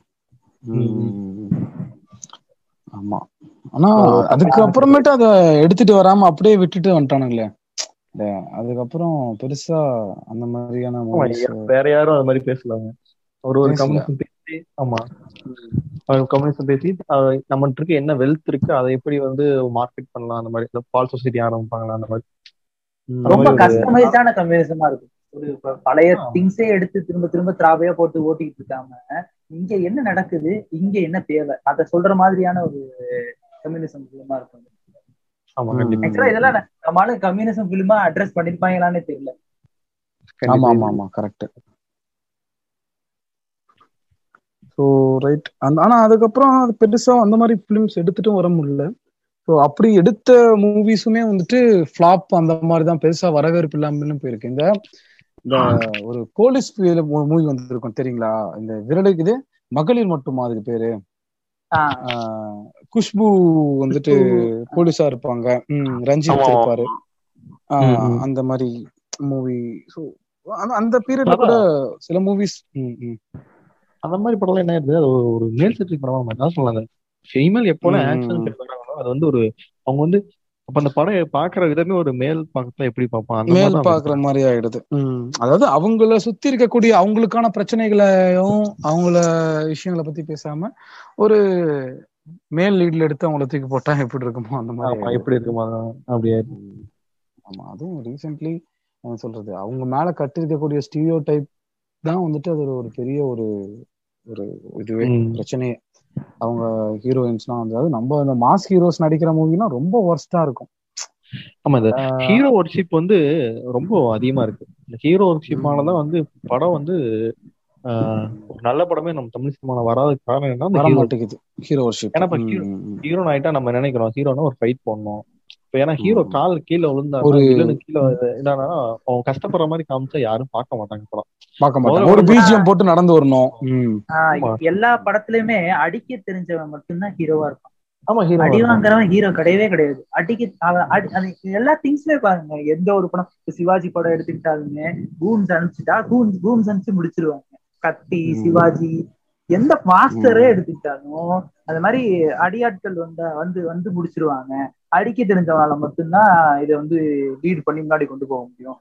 ஆமா. ஆனா அதுக்கு அப்புறமேட்டு அத எடுத்துட்டு வராம அப்படியே விட்டுட்டு வந்துட்டானுங்களே. அதுக்கப்புறம் பெருசா அந்த மாதிரியான வேற யாரும் அது மாதிரி பேசலாங்க. ஒரு ஒரு. கம்யூனிசம் பேசி ஆமா. கம்யூனிசம் பேசி நம்மகிட்ட இருக்கு என்ன வெல்த் இருக்கு அதை எப்படி வந்து மார்க்கெட் பண்ணலாம் அந்த மாதிரி பால் சொசைட்டி ஆரம்பிப்பாங்களா அந்த மாதிரி. ரொம்ப கஸ்டமைஸ்டான கம்யூனிசமா இருக்கும். ஒரு பழைய. திங்ஸே எடுத்து திரும்ப திரும்ப திராவையா போட்டு ஓட்டிட்டு இருக்காம இங்க என்ன நடக்குது? இங்க என்ன தேவை? அத சொல்ற மாதிரியான ஒரு கம்யூனிசம் ஃபிலிமா இருக்கும். ஆமா ம். கண்டிப்பா. ஆக்சுவலா இதெல்லாம் ந- நம்மளால கம்யூனிசம் ஃபிலிமா அட்ரஸ் பண்ணிருப்பாங்களான்னு தெரியல ஆமா. ஆமா ஆமா கரெக்ட் ஸோ ரைட் அந்த ஆனா அதுக்கப்புறம் அது பெருசா அந்த மாதிரி ஃபிலிம்ஸ் எடுத்துட்டும் வர முடியல. ஸோ அப்படி எடுத்த மூவிஸுமே வந்துட்டு ஃபிளாப் அந்த மாதிரி தான். பெருசா வரவேற்பு இல்லாமலும் போயிருக்கு. இந்த இந்த ஒரு போலீஸ் மூவி வந்திருக்கும் தெரியுங்களா? இந்த விரலுக்கு இது மகளிர் மட்டுமா அதுக்கு பேரு? குஷ்பு வந்துட்டு போலீஸா இருப்பாங்க. ரஞ்சித். இருப்பாரு. அந்த மாதிரி மூவி. அந்த பீரியட்ல கூட சில மூவிஸ் அந்த மாதிரி படம் என்ன ஆயிருது அது ஒரு- மேல் செட்ரி படமா மாதிரி தான் சொல்லலாம் ஃபீமேல் எப்போல ம். ஆக்ஷன் பண்றாங்களோ அது வந்து ஒரு அவங்க வந்து அப்ப அந்த படம் பாக்குற விதமே ஒரு மேல் பார்த்தா எப்படி பார்ப்பான் மேல் பாக்குற மாதிரி ஆயிடுது. அதாவது அவங்கள சுத்தி இருக்கக்கூடிய அவங்களுக்கான பிரச்சனைகளையும் அவங்கள விஷயங்களை பத்தி பேசாம ஒரு மேல் லீட்ல எடுத்து அவங்கள தூக்கி போட்டா எப்படி இருக்குமோ அந்த மாதிரி. எப்படி இருக்குமா அப்படியே. ஆமா அதுவும் ரீசென்ட்லி என்ன சொல்றது அவங்க மேல கட்டிருக்கக்கூடிய ஸ்டீரியோ டைப் தான் வந்துட்டு அது ஒரு பெரிய ஒரு ஒரு இதுவே. பிரச்சனையே அவங்க ஹீரோயின்ஸ்லாம் வந்து நம்ம இந்த மாஸ் ஹீரோஸ் நடிக்கிற மூவிலாம் ரொம்ப ஒர்ஸ்டா இருக்கும். ஆமா இந்த ஹீரோ ஒர்க்ஷிப் வந்து ரொம்ப அதிகமா இருக்கு. இந்த ஹீரோ ஒர்க்ஷிப்னாலதான் வந்து படம் வந்து நல்ல படமே நம்ம தமிழ் சினிமால வராத காரணம் என்ன ஹீரோ வர்ஷிப் ஏன்னா ஹீரோன் ஆயிட்டா நம்ம நினைக்கிறோம். ஹீரோனா ஒரு ஃபைட் பண்ணணும் இப்ப ஏன்னா ஹீரோ. கால் கீழே விழுந்தா ஒரு- கீழே என்னன்னா அவன் கஷ்டப்படுற மாதிரி காமிச்சா யாரும் பார்க்க மாட்டாங்க படம். பார்க்க மாட்டாங்க. ஒரு பிஜிஎம் போட்டு நடந்து வரணும். எல்லா படத்துலயுமே அடிக்க தெரிஞ்சவன் மட்டும்தான் ஹீரோவா இருப்பான். ஆமா ஹீரோ அடி வாங்குறவன் ஹீரோ கிடையவே கிடையாது. அடிக்க எல்லா திங்ஸ்லயே பாருங்க எந்த ஒரு படம் சிவாஜி படம் எடுத்துக்கிட்டாலுமே கூன்ஸ் அனுப்பிச்சிட்டா கூன்ஸ் கூன்ஸ் அனுப்பிச்சு முடிச்சிருவாங்க. கத்தி. சிவாஜி எந்த மாஸ்டரே ம். எடுத்துக்கிட்டாலும் அந்த மாதிரி அடியாட்கள் வந்தா வந்து வந்து முடிச்சிருவாங்க. அடிக்க தெரிஞ்சவனால மட்டும்தான் இதை வந்து லீட் பண்ணி முன்னாடி கொண்டு போக முடியும்.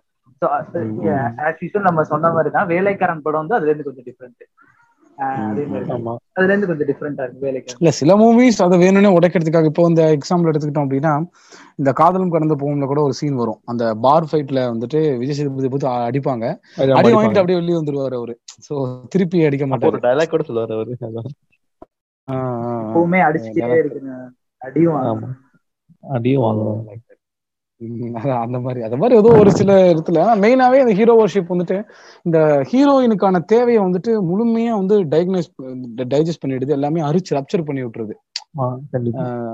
நம்ம சொன்ன மாதிரி தான் வேலைக்காரன் படம் வந்து அதுல இருந்து கொஞ்சம் டிஃப்ரெண்ட் அதே மாதிரி. தான். ஆமா. அதுல இருந்து கொஞ்சம் டிஃப்ரெண்டா இருக்கு வேலைக்காரன் இல்ல சில மூவிஸ் அதை வேணும்னே உடைக்கிறதுக்காக இப்போ இந்த எக்ஸாம்பிள் எடுத்துக்கிட்டோம் அப்படின்னா இந்த காதலும் கடந்த போகும்ல கூட ஒரு சீன் வரும். அந்த பார் ஃபைட்ல வந்துட்டு விஜய் சேதுபதி போட்டு அடிப்பாங்க. அடி வாங்கிட்டு. அப்படியே வெளியே வந்துருவாரு அவரு. சோ திருப்பி அடிக்க மாட்டாரு. ஒரு கூட சொல்லுவாரு அவரு. எப்பவுமே அடிச்சுட்டே இருக்குங்க அடியும். அடியும் வாங்குவாங்க ம், அதான் அந்த மாதிரி அந்த மாதிரி ஏதோ ஒரு சில இடத்துல. மெயினாவே இந்த ஹீரோ வர்ஷிப் வந்துட்டு இந்த ஹீரோயினுக்கான தேவையை வந்துட்டு முழுமையா வந்து டயக்னைஸ் டைஜஸ்ட் பண்ணிடுது. எல்லாமே அரிச்சு ரப்சர் பண்ணி விட்டுருது.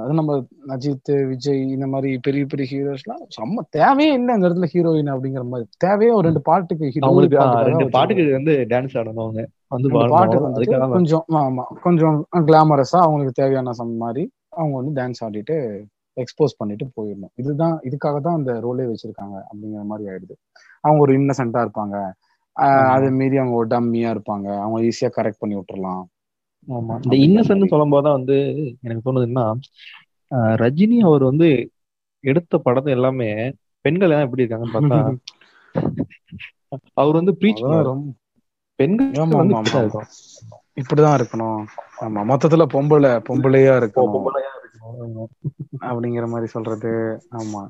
அது நம்ம அஜித் விஜய் இந்த மாதிரி பெரிய பெரிய ஹீரோஸ்லாம் செம்ம தேவையே இல்லை அந்த இடத்துல ஹீரோயின் அப்படிங்கிற மாதிரி. தேவையே ஒரு ரெண்டு பாட்டுக்கு ரெண்டு. பாட்டுக்கு வந்து டான்ஸ் ஆடணும் அவங்க. வந்து பாட்டு அதுக்காக கொஞ்சம் ஆமா கொஞ்சம் கிளாமரஸா அவங்களுக்கு தேவையான மாதிரி அவங்க வந்து டான்ஸ் ஆடிட்டு எக்ஸ்போஸ் பண்ணிட்டு போயிடணும் இதுதான் இதுக்காக தான் அந்த ரோலே வச்சிருக்காங்க அப்படிங்கிற மாதிரி ஆயிடுது அவங்க ஒரு இன்னசென்ட்டா இருப்பாங்க. அதை மீறி அவங்க ஒரு டம்மியா இருப்பாங்க அவங்க ஈஸியா கரெக்ட் பண்ணி விட்டுறலாம் ஆமா இந்த இன்னசென்ட் சொல்லும் போதுதான் வந்து எனக்கு தோணுதுன்னா ரஜினி அவர் வந்து எடுத்த படத்தை எல்லாமே பெண்கள் எல்லாம் எப்படி இருக்காங்கன்னு பார்த்தா அவர் வந்து ப்ரீச் பெண்கள் வந்து இப்படிதான். இருக்கும். இருக்கணும் ஆமா மொத்தத்துல பொம்பளை பொம்பளையா இருக்கணும். அப்படிங்கிற மாதிரி சொல்றது ஆமா.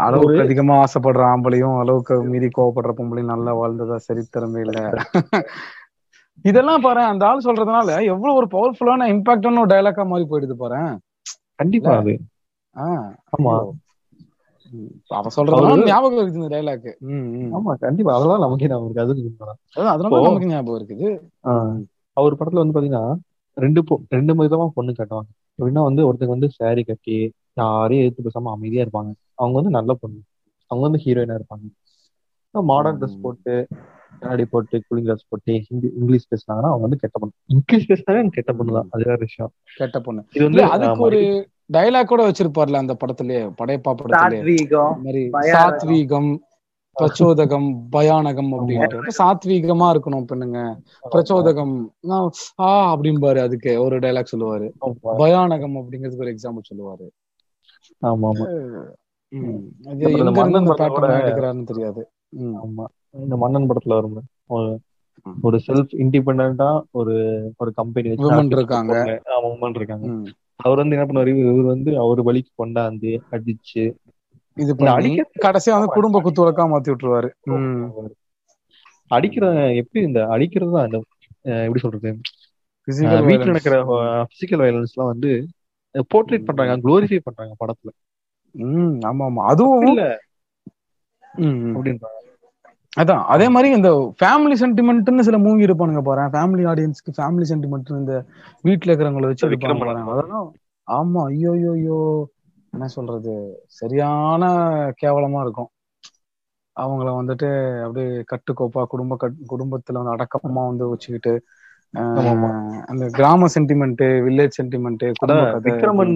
அளவுக்கு அதிகமா ஆசைப்படுற ஆம்பளையும் அளவுக்கு மீறி கோவப்படுற பொம்பளையும் நல்லா வாழ்ந்ததா சரித்திரமே இல்ல. இதெல்லாம் பாரு அந்த ஆள் சொல்றதுனால எவ்வளவு ஒரு பவர்ஃபுல்லான இம்பாக்டான ஒரு டயலாக்கா மாறி போயிடுது பாரு. கண்டிப்பா அது. ஆமா. அவ சொல்றதுனால ஞாபகம் இருக்குது இந்த டைலாக் ஆமா கண்டிப்பா. அதெல்லாம் நமக்கே ஞாபகம் இருக்கு. அது உண்மைதான். அதனால இப்போ- நமக்கு ஞாபகம் இருக்குது. அவர் படத்துல வந்து பாத்தீங்கன்னா ரெண்டு ரெண்டு விதமா பொண்ணு காட்டுவாங்க. எப்படின்னா வந்து ஒருத்தங்க வந்து saree கட்டி யாரையும் எடுத்து பேசாம அமைதியா இருப்பாங்க. அவங்க வந்து நல்ல பொண்ணு. அவங்க வந்து ஹீரோயினா இருப்பாங்க. Modern dress. போட்டு கண்ணாடி போட்டு கூலிங் கிளாஸ் போட்டு ஹிந்தி இங்கிலீஷ் பேசினாங்கன்னா அவங்க வந்து கெட்ட பொண்ணு. இங்கிலீஷ் பேசினாவே எனக்கு கெட்ட பொண்ணு தான். அது வேற விஷயம். கெட்ட பொண்ணு. இது வந்து அதுக்கு ஒரு டைலாக் கூட வச்சிருப்பார்ல அந்த படத்துலயே படையப்பா படத்துலயே சாத்வீகம் பிரச்சோதகம் பயானகம் அப்படின்ட்டு. அப்ப சாத்வீகமா இருக்கணும் பெண்ணுங்க. பிரச்சோதகம் ஆ அப்படிம்பாரு அதுக்கு. ஒரு டைலாக் சொல்லுவாரு. பயானகம் அப்படிங்கிறதுக்கு ஒரு எக்ஸாம்பிள் சொல்லுவாரு. ஆமா ஆமா. தெரியாது. ஆமா. இந்த மன்னன் படத்துல வரும் ஒரு செல்ஃப் இண்டிபெண்டா ஒரு ஒரு கம்பெனி இருக்காங்க. இருக்காங்க. அவர் வந்து என்ன பண்ணுவாரு? இவர் வந்து அவர் வழிக்கு கொண்டாந்து அடிச்சு இது கடைசியா வந்து குடும்ப குத்து வழக்கா மாத்தி விட்டுருவாரு. அடிக்கிற எப்படி இந்த அடிக்கிறது தான் எப்படி சொல்றது? வீட்டுல. நடக்கிற பிசிக்கல் வயலன்ஸ் எல்லாம் வந்து போர்ட்ரேட் பண்றாங்க குளோரிஃபை பண்றாங்க படத்துல. ம் ஆமா ஆமா அதுவும் இல்ல. அப்படின்றாங்க. அதான் அதே மாதிரி இந்த ஃபேமிலி சென்டிமெண்ட்னு சில மூவி இருப்பானுங்க பாரு. ஃபேமிலி ஆடியன்ஸ்க்கு ஃபேமிலி சென்டிமெண்ட் இந்த வீட்ல இருக்கிறவங்கள வச்சு அதெல்லாம் ஆமா ஐயோ ஐயோ. என்ன சொல்றது சரியான கேவலமா இருக்கும். அவங்கள வந்துட்டு அப்படியே கட்டுக்கோப்பா குடும்ப கட் குடும்பத்துல வந்து அடக்கமா வந்து வச்சுக்கிட்டு. அந்த கிராம sentiment village sentiment Vikraman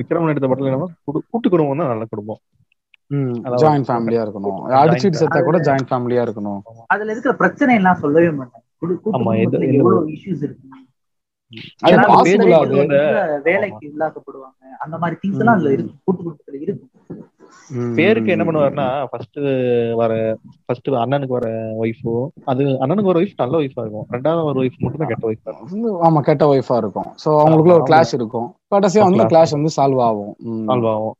Vikraman எடுத்த படத்துல என்ன கூட்டு குடும்பம் தான் நல்ல குடும்பம். ஜாயிண்ட் ஃபேமிலியா இருக்கணும். அடிச்சிட்டு செத்தா கூட ஜாயிண்ட் ஃபேமிலியா இருக்கணும். அதுல இருக்கிற பிரச்சனை எல்லாம் சொல்லவே மாட்டாங்க வேலைக்கு உள்ளாக்கப்படுவாங்க அந்த மாதிரி திங்ஸ் எல்லாம் அதுல இருக்கு. கூட்டு குடும்பத்துல இருக்கு. ம், பேருக்கு என்ன பண்ணுவாருன்னா ஃபர்ஸ்ட் வர ஃபர்ஸ்ட் அண்ணனுக்கு வர ஒய்ஃபோ அது அண்ணனுக்கு வர ஒய்ஃப் நல்ல ஒய்ஃபா இருக்கும். ரெண்டாவது ஒரு ஒய்ஃப் மட்டும் தான் கெட்ட ஒய்ஃபா இருக்கும். வந்து ஆமா கெட்ட ஒய்ஃபா இருக்கும். சோ அவங்களுக்குள்ள ஒரு கிளாஷ் இருக்கும். கடைசியா வந்து clash கிளாஷ் வந்து சால்வ் ஆகும். ம். சால்வ் ஆகும்.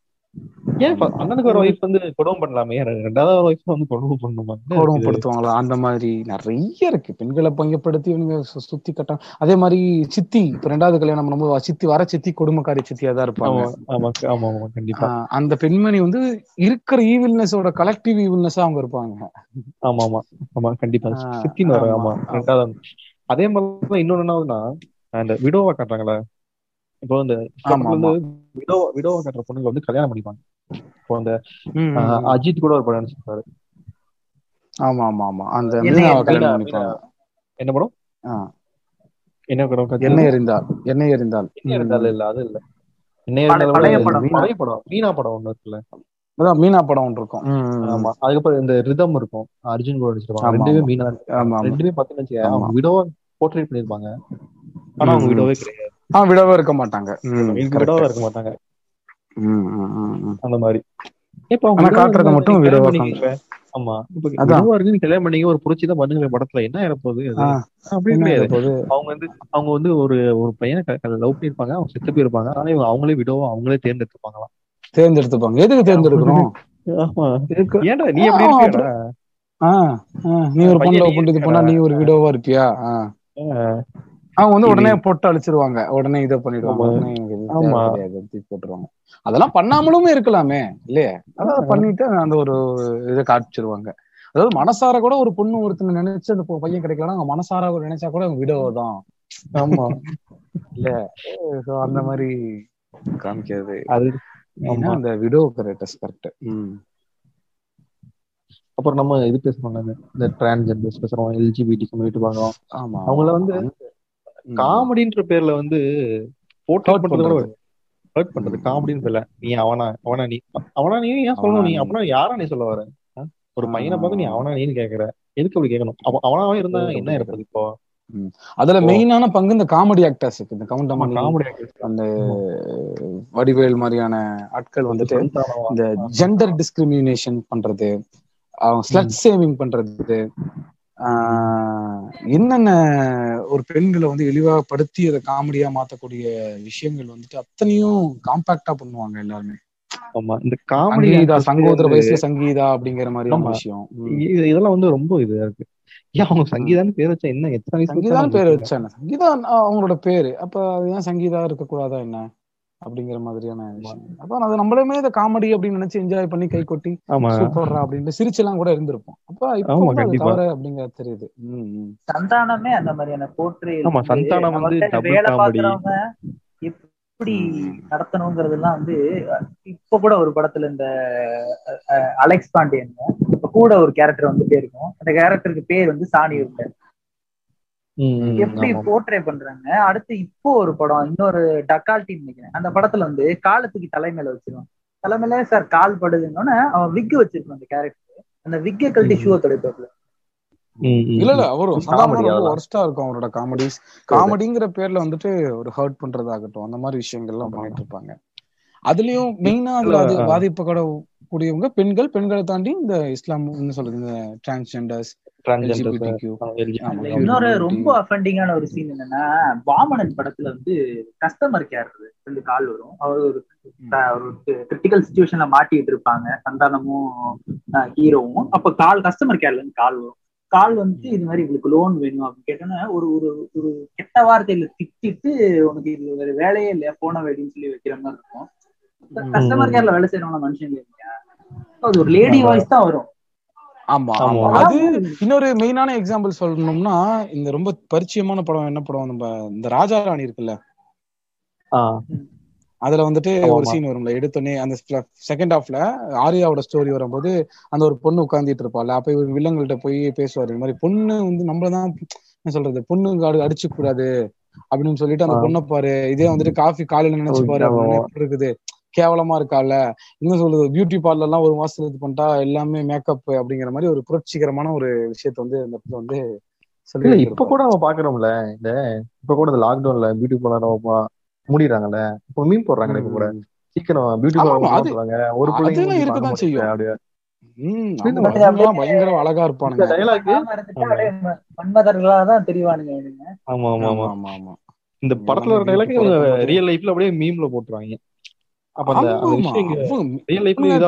ஏன் அண்ணனுக்கு ஒரு ஒய்ஃப் வந்து கொடுமை பண்ணலாமே? ரெண்டாவது ஒரு ஒய்ஃப் வந்து கொடுமை? கொடுமைப்படுத்துவாங்களா? அந்த மாதிரி நிறைய இருக்கு. பெண்களை பங்கப்படுத்தி சுத்தி கட்டம் அதே மாதிரி சித்தி இப்ப ரெண்டாவது கல்யாணம் பண்ணும்போது சித்தி வர சித்தி கொடுமைக்காரி சித்தியா தான் இருப்பாங்க கண்டிப்பா. அந்த பெண்மணி வந்து இருக்கிற ஈவில்னஸோட கலெக்டிவ் ஈவில்னஸா அவங்க இருப்பாங்க. ஆமா ஆமா ஆமா கண்டிப்பா. சித்தின்னு ஆமா. ரெண்டாவது. அதே மாதிரிதான் இன்னொன்னு என்னதுன்னா அந்த விடோவா காட்டுறாங்களே? இப்போ இந்த வந்து விடோ விடோவா காட்டுற பொண்ணுங்க வந்து கல்யாணம் பண்ணிப்பாங்க. இப்போ அந்த. அஜித் கூட ஒரு படம் நடிச்சிருப்பாரு. ஆமா ஆமா ஆமா. அந்த என்ன என்ன படம். என்ன படம்? எண்ணெய் எறிந்தால் எண்ணெய் எறிந்தால் என்ன இருந்தாலும் இல்ல அது இல்ல. என்ன மீனா? படம். ஒண்ணு இருக்குல்ல. அதான் மீனா படம் ஒன்று இருக்கும். ஆமா. அதுக்கப்புறம் இந்த ரிதம் இருக்கும். அர்ஜுன் கூட நடிச்சிருப்பாங்க. ரெண்டுமே. மீனா ரெண்டுமே பாத்தீங்கன்னு விடோவா போர்ட்ரேட் பண்ணிருப்பாங்க ஆனா அவங்க விடோவே கிடையாது. ஆ விடவே இருக்க மாட்டாங்க. விடோவா இருக்க மாட்டாங்க. அந்த மாதிரி. காட்டுறது மட்டும் விடோவா. ஆமா. இப்ப அதான். விடோவா இருக்கு நீ கல்யாணம் பண்ணீங்க ஒரு புரட்சி தான் பண்ணுங்க படத்துல. என்ன அப்படி கிடையாது? அவங்க வந்து அவங்க வந்து ஒரு ஒரு பையனை லவ் பண்ணிருப்பாங்க அவங்க செத்து போயிருப்பாங்க ஆனா இவங்க அவங்களே விடோவா அவங்களே தேர்ந்தெடுத்துப்பாங்களாம். தேர்ந்தெடுத்துப்பாங்க. எதுக்கு தேர்ந்தெடுக்கணும்? ஆமா. இருக்கு. ஏன்டா நீ எப்படி ஆ, நீ ஒரு பொண்ணு பண்ணிட்டு பண்ணா நீ ஒரு விடோவா இருப்பியா. அவங்க வந்து உடனே போட்டு அழிச்சிருவாங்க. உடனே இதை பண்ணிடுவாங்க. போட்டுருவாங்க. அதெல்லாம் பண்ணாமலுமே இருக்கலாமே இல்லையா? அதான் பண்ணிட்டு அந்த ஒரு இதை காமிச்சிருவாங்க அதாவது மனசார கூட ஒரு பொண்ணு ஒருத்தனை நினைச்சு அந்த பையன் கிடைக்கலன்னா அவங்க மனசார ஒரு நினைச்சா கூட அவங்க விடோ தான். ஆமா. இல்ல? அந்த மாதிரி காமிக்கிறது. அது அந்த விடோ கரெக்ட் கரெக்ட் அப்புறம் நம்ம இது பேசுறோம்ல இந்த- டிரான்ஸ்ஜெண்டர்ஸ் பேசுறோம் எல்ஜிபிடி கம்யூனிட்டி பார்க்கறோம் ஆமா அவங்கள வந்து. காமெடின்ற பேர்ல வந்து Hurt பண்றது. ஹர்ட் பண்றது. காமெடின்னு பேர்ல நீ அவனா அவனா நீ அவனா நீ ஏன் சொல்லணும்? நீ அவனா. அப்படின்னா யாரா நீ சொல்ல வர? ஒரு பையனை பார்த்து நீ. அவனா நீன்னு கேக்குற. எதுக்கு அப்படி கேட்கணும் அவ- அவனாவே இருந்தா என்ன இருப்பது இப்போ? அதுல. மெயினான பங்கு இந்த காமெடி ஆக்டர்ஸ் இந்த ஆமா கவுண்டமணி காமெடி அந்த வடிவேல் மாதிரியான ஆட்கள் வந்துட்டு இந்த ஜெண்டர் டிஸ்கிரிமினேஷன் பண்றது அவங்க ஸ்லட் சேவிங் பண்றது என்னென்ன ஒரு பெண்களை வந்து இழிவாப்படுத்தி அதை காமெடியா மாத்தக்கூடிய விஷயங்கள் வந்துட்டு அத்தனையும் காம்பாக்டா பண்ணுவாங்க எல்லாருமே. ஆமா இந்த காமெடி சங்கீதா சங்கோதர வயசுல சங்கீதா அப்படிங்கிற ஆமா. விஷயம். இதெல்லாம் வந்து ரொம்ப இதா இருக்கு. ஏன் அவங்க சங்கீதான்னு பேர் வச்சா என்ன எத்தனை வயசு சங்கீதான் வச்சாலும் பேர் அவங்க வச்சாங்க சங்கீதா அவங்களோட பேரு. அப்ப அது ஏன் சங்கீதா இருக்க கூடாதா என்ன? அப்படிங்கிற மாதிரியான விஷயம் அப்ப அது நம்மளுமே இதை காமெடி அப்படின்னு நினைச்சு என்ஜாய் பண்ணி கை கொட்டி சூப்பர்ரா அப்படின்ட்டு சிரிச்செல்லாம் கூட இருந்திருப்போம். அப்ப இப்ப. தவறு அப்படிங்கிறது தெரியுது. சந்தானமே அந்த மாதிரியான போற்று ஆமா, சந்தானம் வந்து வேலை. பாக்குறவங்க எப்படி நடத்தணுங்கிறதெல்லாம் வந்து இப்ப கூட ஒரு படத்துல இந்த அலெக்ஸ் பாண்டியன் இப்ப கூட ஒரு கேரக்டர் வந்துட்டே இருக்கும். அந்த கேரக்டருக்கு பேர் வந்து சாணி இருக்காரு. எப்படி. போர்ட்ரே பண்றாங்க அடுத்து இப்போ ஒரு படம் இன்னொரு டக்கால்டின்னு நினைக்கிறேன் அந்த படத்துல வந்து காலத்துக்கு தலைமையில வச்சிருவான் தலைமையில சார் கால் படுதுன்னொன்னு அவன் விக் வச்சிருப்பான் அந்த கேரக்டர் அந்த விக்கை கழட்டி. ஷூவை தொடைப்பாப்ல இல்ல இல்ல. அவரும். ஒர்ஸ்டா இருக்கும் அவரோட காமெடிஸ் காமெடிங்கிற பேர்ல வந்துட்டு ஒரு ஹர்ட் பண்றதாகட்டும் அந்த மாதிரி விஷயங்கள்லாம். பண்ணிட்டு இருப்பாங்க அதுலயும் மெயினா அதுல. பாதிப்புக்கூட கூடியவங்க பெண்கள் பெண்களை தாண்டி இந்த இஸ்லாம் என்ன சொல்றது இந்த டிரான்ஸ்ஜெண்டர்ஸ் இன்னொரு. ரொம்ப அஃபெண்டிங்கான ஒரு சீன் என்னன்னா வாமனன் படத்துல வந்து கஸ்டமர் கேர் ரெண்டு கால் வரும். அவர் ஒரு கிரிட்டிக்கல் சுச்சுவேஷன்ல மாட்டிட்டு இருப்பாங்க. சந்தானமும் ஹீரோவும் அப்ப கால் கஸ்டமர் கேர்ல இருந்து கால் வரும். கால் வந்து இது மாதிரி உங்களுக்கு லோன் வேணும் அப்படின்னு கேட்டோன்னா ஒரு ஒரு ஒரு கெட்ட வார்த்தையில திட்டிட்டு உனக்கு இது வேற வேலையே இல்லையா போன வேடின்னு சொல்லி வைக்கிற மாதிரி இருக்கும். கஸ்டமர் கேர்ல வேலை செய்யறவங்க மனுஷங்க இல்லையா? அது ஒரு லேடி. வாய்ஸ் தான் வரும். ஆமா ஆமா. அது இன்னொரு மெயினான எக்ஸாம்பிள் சொல்லணும்னா இந்த ரொம்ப பரிச்சயமான படம் என்ன படம்? நம்ம இந்த ராஜா ராணி இருக்குல்ல? ஆ, அதுல வந்துட்டு ஒரு. சீன் வரும்ல. எடுத்தோடனே அந்த செகண்ட் ஹாஃப்ல ஆரியாவோட ஸ்டோரி வரும்போது அந்த ஒரு பொண்ணு உட்கார்ந்துட்டு இருப்பாள் அப்ப இவர் வில்லங்கள்ட்ட போய் பேசுவாரு. இந்த மாதிரி பொண்ணு வந்து நம்மளதான் என்ன சொல்றது? பொண்ணு அடி அடிச்சு கூடாது அப்படின்னு சொல்லிட்டு அந்த. பொண்ணை பாரு. இதே வந்துட்டு காஃபி காலையில நினைச்சு பாரு. அப்படின்னு இருக்குது. கேவலமா இருக்கால? என்ன சொல்றது பியூட்டி பார்லர் எல்லாம் ஒரு மாசத்துல இது பண்ணிட்டா எல்லாமே மேக்கப் அப்படிங்கிற மாதிரி ஒரு புரட்சிகரமான ஒரு விஷயத்த வந்து அந்த இடத்துல வந்து சொல்லி இப்ப. கூட நம்ம பாக்குறோம்ல இந்த இப்ப கூட இந்த லாக்டவுன்ல பியூட்டி பார்லர் மூடிடுறாங்கல்ல இப்ப மீன் போடுறாங்க இப்ப கூட. சீக்கிரம் பியூட்டி பார்லர் ஒரு பிள்ளைங்க இருக்கதான் செய்யும். அப்படியே. பயங்கர அழகா இந்த இருப்பானுங்க மன்மதர்களா தான் தெரிவானுங்க இவனுங்க. ஆமா ஆமா ஆமா. ஆமா இந்த படத்துல வர டைலாக் ரியல் லைஃப்ல அப்படியே மீம்ல போட்டுருவாங்க.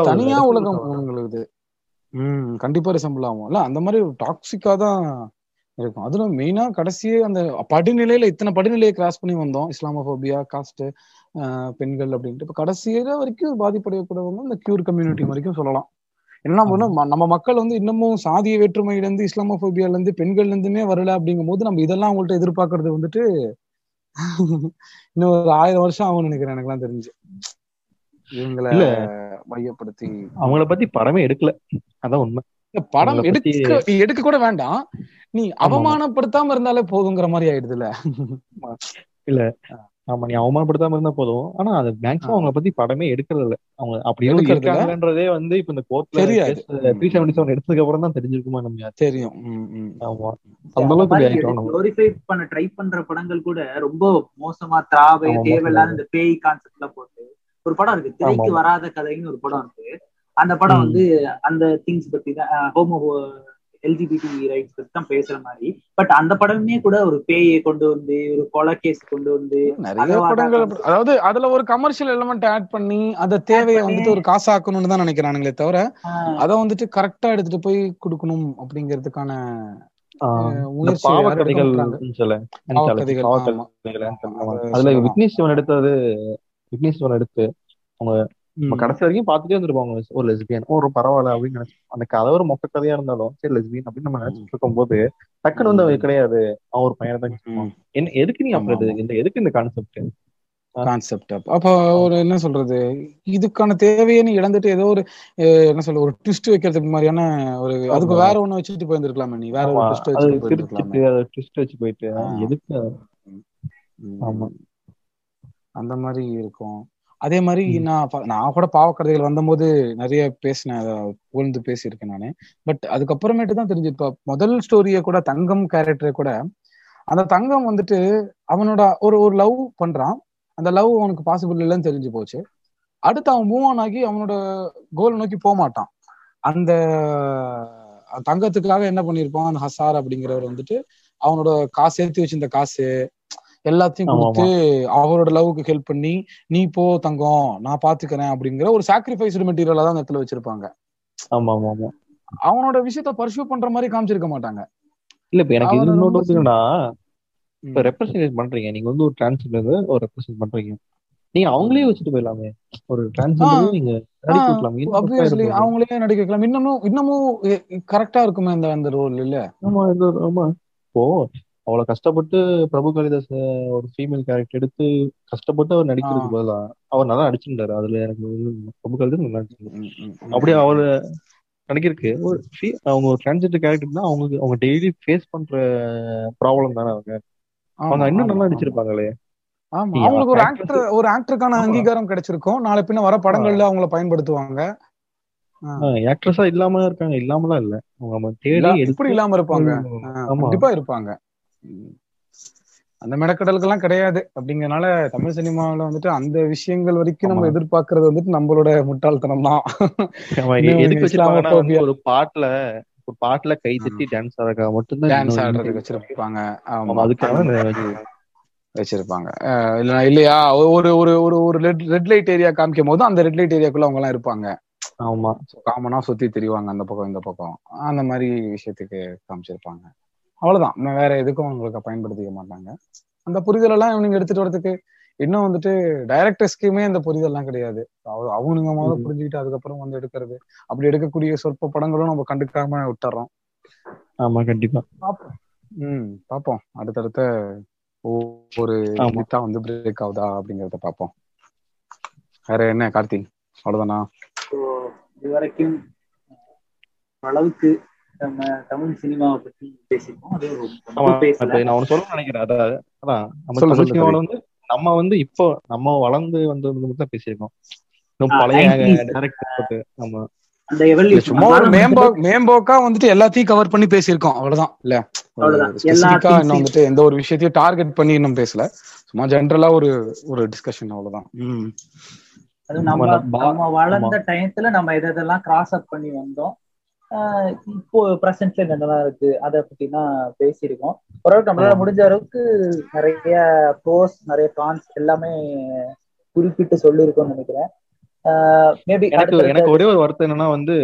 தனியா உலகம் உங்களுக்கு ம் கண்டிப்பா ரிசம்பிள் ஆகும். இல்ல அந்த மாதிரி டாக்ஸிக்கா தான் இருக்கும். அதுல மெயினா கடைசியே அந்த படிநிலையில இத்தனை படிநிலையை கிராஸ் பண்ணி வந்தோம். இஸ்லாமோபியா காஸ்ட் பெண்கள் அப்படின்ட்டு. இப்ப கடைசியில வரைக்கும் பாதிப்படையக்கூடவங்க இந்த கியூர் கம்யூனிட்டி வரைக்கும் சொல்லலாம். என்ன நம்ம மக்கள் வந்து இன்னமும் சாதிய வேற்றுமையில இருந்து இஸ்லாமோபியால இருந்து பெண்கள்ல இருந்துமே வரல அப்படிங்கும் போது நம்ம இதெல்லாம் அவங்கள்ட்ட எதிர்பார்க்கறது வந்துட்டு இன்னும் ஒரு ஆயிரம் வருஷம் ஆகும்னு நினைக்கிறேன் எனக்குலாம் தெரிஞ்சு. இவங்களை இல்ல. மையப்படுத்தி அவங்கள பத்தி படமே எடுக்கல. அதான் உண்மை. படம் அவங்கள பத்தி எடுக்க எடுக்க கூட வேண்டாம். நீ அவமானப்படுத்தாம இருந்தாலே போதுங்கிற மாதிரி ஆயிடுதுல்ல. ஆமா. இல்ல ஆமா நீ அவமானப்படுத்தாம இருந்தா போதும். ஆனா அது மேக்ஸிமம் அவங்கள பத்தி படமே எடுக்கிறது இல்ல அவங்க அப்படி எவ்வளவு எடுக்கிறது இல்ல இருக்காங்கன்றதே வந்து இப்ப இந்த கோர்ட்ல த்ரீ செவன்டி செவன் எடுத்ததுக்கு அப்புறம் தான் தெரிஞ்சிருக்குமா நம்ம தெரியும். ஆமா. அந்த அளவுக்கு ட்ரை பண்ற படங்கள் கூட ரொம்ப மோசமா திராவை தேவையில்லாத இந்த பேய் கான்செப்ட்ல ஒரு படம் இருக்கு. திரைக்கு வராத கதைன்னு ஒரு படம் இருக்கு. அந்த படம் வந்து அந்த திங்ஸ் பத்தி தான் ஹோமோ எல்ஜிபிடி ரைட்ஸ் பத்தி தான் பேசுற மாதிரி. பட் அந்த படமே கூட ஒரு பேயை கொண்டு வந்து ஒரு கொலை கேஸ் கொண்டு வந்து நிறைய படங்கள் அதாவது அதுல ஒரு கமர்ஷியல் எலிமெண்ட் ஆட் பண்ணி அந்த தேவையை வந்துட்டு ஒரு காசாக்கணும்னு தான் நினைக்கிறானுங்களே தவிர அதை வந்துட்டு கரெக்டா எடுத்துட்டு போய் கொடுக்கணும் அப்படிங்கிறதுக்கான அதுல விக்னேஷ் சிவன் எடுத்தது விக்னேஷ் சிவன் எடுத்து அவங்க கடைசி வரைக்கும் பார்த்துட்டே இருந்திருப்பாங்க. ஒரு லெஸ்பியன் ஒரு பரவாயில்ல அப்படின்னு நினைச்சு அந்த கதை ஒரு மொக்க கதையா இருந்தாலும் சரி லெஸ்பியன் அப்படின்னு நம்ம நினைச்சிட்டு இருக்கும் போது டக்குன்னு வந்து அவன் ம், கிடையாது. அவன் ஒரு பையனை தான். என்ன எதுக்கு நீ அப்புறம் இந்த எதுக்கு இந்த கான்செப்ட் கான்செப்ட் அப்போ. ஒரு என்ன சொல்றது இதுக்கான தேவையை நீ இழந்துட்டு ஏதோ ஒரு என்ன சொல்ல ஒரு ட்விஸ்ட் வைக்கிறதுக்கு மாதிரியான ஒரு அதுக்கு வேற ஒண்ணு வச்சுட்டு போயிருந்திருக்கலாமே நீ. வேற ஒரு ட்விஸ்ட் ட்விஸ்ட் வச்சு போயிட்டு எதுக்கு? ஆமா. அந்த மாதிரி இருக்கும். அதே மாதிரி. நான் நான் கூட பாவக்கதைகள் வந்தபோது நிறைய பேசினேன் புகழ்ந்து பேசியிருக்கேன் நானு. பட் அதுக்கப்புறமேட்டு தான் தெரிஞ்சு இப்ப முதல் ஸ்டோரியை கூட தங்கம் கேரக்டரை கூட அந்த தங்கம் வந்துட்டு அவனோட ஒரு ஒரு லவ் பண்றான். அந்த லவ் அவனுக்கு பாசிபிள் இல்லைன்னு தெரிஞ்சு போச்சு. அடுத்து அவன் மூவ் ஆன் ஆகி அவனோட கோல் நோக்கி போக மாட்டான். அந்த தங்கத்துக்காக என்ன பண்ணிருப்பான் அந்த ஹசார் அப்படிங்கிறவர் வந்துட்டு அவனோட காசு சேர்த்து வச்சிருந்த காசு எல்லாத்தையும் கொடுத்து அவரோட லவ்வுக்கு ஹெல்ப் பண்ணி நீ போ தங்கம் நான் பாத்துக்கிறேன் அப்படிங்கிற ஒரு சாக்ரிஃபைஸ்டு மெட்டீரியலா தான் அந்த இடத்துல வச்சிருப்பாங்க. ஆமா ஆமா ஆமா. அவனோட விஷயத்த பர்சியூ பண்ற மாதிரி காமிச்சிருக்க மாட்டாங்க. இல்ல இப்ப எனக்கு என்னன்னா இப்ப. ரெப்ரசன்டேட் பண்றீங்க. நீங்க வந்து ஒரு டிரான்ஸ்ஜெண்டர் ஒரு ரெப்ரசென்ட் பண்றீங்க. நீங்க அவங்களே. வச்சுட்டு போயிடலாமே. ஒரு ஆ. டிரான்ஸ்ஜெண்டரையும் நீங்க அவங்களே நடிக்க வைக்கலாம். இன்னமும் இன்னமும் கரெக்டா இருக்குமே அந்த அந்த ரோல் இல்ல? ஆமா ஆமா. இப்போ அவ்வளவு கஷ்டப்பட்டு பிரபு காளிதாஸ் ஒரு ஃபீமேல் கேரக்டர் எடுத்து கஷ்டப்பட்டு அவர் நடிக்கிறதுக்கு பதிலா அவர் நல்லா நடிச்சிருந்தாரு. அதுல எனக்கு பிரபு காளிதாஸ் நல்லா நடிச்சிருந்தாரு. அப்படியே அவர் ம். நடிக்கிறதுக்கு ஒரு அவங்க ஒரு டிரான்ஸ்ஜெண்டர் கேரக்டர் தான் அவங்க அவங்க டெய்லி ஃபேஸ் பண்ற ப்ராப்ளம் தானே அவங்க. அவங்க இன்னும் நல்லா நடிச்சிருப்பாங்களே. ஆமா. அவங்களுக்கு ஒரு ஆக்டர் ஒரு ஆக்டருக்கான அங்கீகாரம் கிடைச்சிருக்கும். நாளை பின்ன வர படங்கள்ல அவங்கள பயன்படுத்துவாங்க. ஆக்ட்ரஸா இல்லாம இருக்காங்க. இல்லாமலாம் இல்ல. அவங்க தேடி எப்படி இல்லாம இருப்பாங்க. கண்டிப்பா இருப்பாங்க. அந்த மெடக்கடலுக்கெல்லாம் கிடையாது அப்படிங்கறனால தமிழ் சினிமாவுல வந்துட்டு அந்த விஷயங்கள் வரைக்கும் நம்ம எதிர்பார்க்கறது வந்துட்டு நம்மளோட முட்டாள்தனம் தான். ஒரு பாட்டுல ஒரு பாட்டுல கை தட்டி டான்ஸ் ஆடுறதுக்காக மட்டும்தான் டான்ஸ் ஆடுறதுக்கு இன்னும் வச்சிருப்பாங்க. ஆமா அதுக்காக வச்சிருப்பாங்க. இல்ல இல்லையா? ஒரு ஒரு ஒரு ஒரு ரெட் ரெட் லைட் ஏரியா காமிக்கும் போது அந்த ரெட் லைட் ஏரியாக்குள்ள அவங்க எல்லாம் இருப்பாங்க. ஆமா. காமனா சுத்தி திரிவாங்க அந்த பக்கம் இந்த பக்கம். அந்த மாதிரி விஷயத்துக்கு காமிச்சிருப்பாங்க. அவ்வளவுதான். வேற எதுக்கும் அவங்களுக்கு பயன்படுத்திக்க மாட்டாங்க. அந்த புரிதல் எல்லாம் இவனுங்க எடுத்துட்டு வரதுக்கு இன்னும் வந்துட்டு டைரக்டர்ஸ்க்குமே அந்த புரிதல் எல்லாம் கிடையாது. அவ- அவனுங்க முதல்ல. புரிஞ்சுக்கிட்டு அதுக்கப்புறம் வந்து எடுக்கிறது. அப்படி எடுக்கக்கூடிய சொற்ப படங்களும் நம்ம கண்டுக்காம விட்டுறோம். ஆமா கண்டிப்பா. பார்ப்போம் ம் பார்ப்போம் அடுத்தடுத்த ஆமா. பிட்டா வந்து பிரேக் ஆகுதா அப்படிங்கறத பார்ப்போம் வேற என்ன கார்த்திக் அவ்வளவுதானா? இது வரைக்கும் அளவுக்கு நம்ம தமிழ் சினிமாவை பத்தி பேசியிருக்கோம் அது நான் ஒண்ணு சொல்லணும்னு நினைக்கிறேன். அதான் அதான். நம்ம சொல்லு தமிழ் சொல்லு சினிமாவில வந்து நம்ம வந்து இப்போ நம்ம வளர்ந்து வந்தது தான் பேசியிருக்கோம். மேம்போக்கா வந்துட்டு எல்லாத்தையும் கவர் பண்ணி பேசியிருக்கோம். அவ்வளவுதான் இல்ல? இன்னும் வந்துட்டு எந்த ஒரு விஷயத்தையும் டார்கெட் பண்ணி இன்னும் பேசல. சும்மா ஜென்ரலா ஒரு ஒரு டிஸ்கஷன் அவ்வளவுதான். அதுவும் நம்ம நம்ம வளர்ந்த டயத்துல நம்ம எது எதெல்லாம் கிராஸ் அப் பண்ணி வந்தோம். இப்போ பிரசன்ட்ல என்னெல்லாம் இருக்கு அதை பத்தி தான் பேசியிருக்கோம் ஓரளவுக்கு நம்மளால முடிஞ்ச அளவுக்கு நிறைய ப்ரோஸ் நிறைய கான்ஸ் எல்லாமே குறிப்பிட்டு சொல்லியிருக்கோம்னு நினைக்கிறேன் மேபி எனக்கு எனக்கு ஒரே ஒரு வருத்தம் என்னன்னா வந்து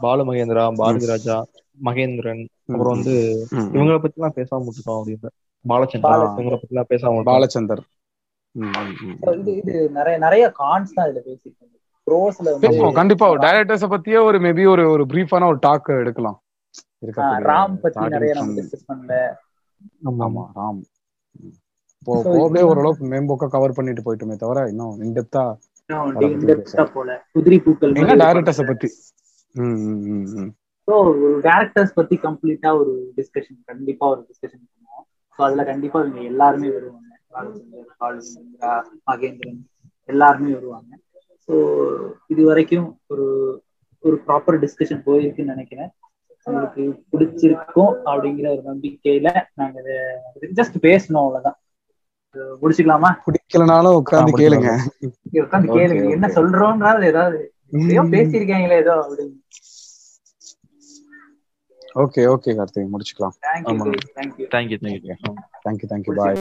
பாலு மகேந்திரா பாரதி ராஜா மகேந்திரன் அப்புறம் வந்து. இவங்கள பத்தி எல்லாம் பேசாம விட்டுட்டோம் அப்படின்னு பாலச்சந்திரா பாலச்சந்திரா. இவங்கள பத்தி எல்லாம் பேசாம. பாலச்சந்தர். இது இது நிறைய நிறைய கான்ஸ் தான் இதுல பேசியிருக்கோம் கண்டிப்பா. டைரக்டர்ஸ பத்தியே ஒரு மேபி ஒரு ஒரு பிரீஃபான ஒரு டாக் எடுக்கலாம். ராம் பத்தி நிறைய நம்ம டிஸ்கஸ் பண்ணல. ஆமா ஆமா ராம். போ இது- ஓரளவுக்கு மேம்போக்கா கவர் பண்ணிட்டு போயிட்டுமே தவிர இன்னும் இன்டெப்தா இன்டெப்தா போல. குதிரை பூக்கள் டைரக்டர்ஸ பத்தி. ஸோ ஒரு டேரக்டர்ஸ் பத்தி கம்ப்ளீட்டா ஒரு டிஸ்கஷன் கண்டிப்பா ஒரு டிஸ்கஷன் பண்ணுவோம். ஸோ அதுல கண்டிப்பா இவங்க எல்லாருமே வருவாங்க. மகேந்திரன் எல்லாருமே வருவாங்க. ஸோ இது வரைக்கும் ஒரு ஒரு ப்ராப்பர் டிஸ்கஷன் போயிருக்குன்னு நினைக்கிறேன். உங்களுக்கு பிடிச்சிருக்கும் அப்படிங்கிற ஒரு நம்பிக்கையில நாங்க ஜஸ்ட் பேசணும் அவ்வளவுதான். முடிச்சுக்கலாமா? பிடிக்கலனாலும் உட்கார்ந்து ஆ, கேளுங்க. உட்காந்து Okay, கேளுங்க. என்ன okay. சொல்றோம்ன்றது ஏதாவது ஏதோ பேசியிருக்காங்களே ஏதோ அப்படின்னு. Okay okay Karthik. முடிச்சுக்கலாம். Thank you thank you thank you thank you thank you bye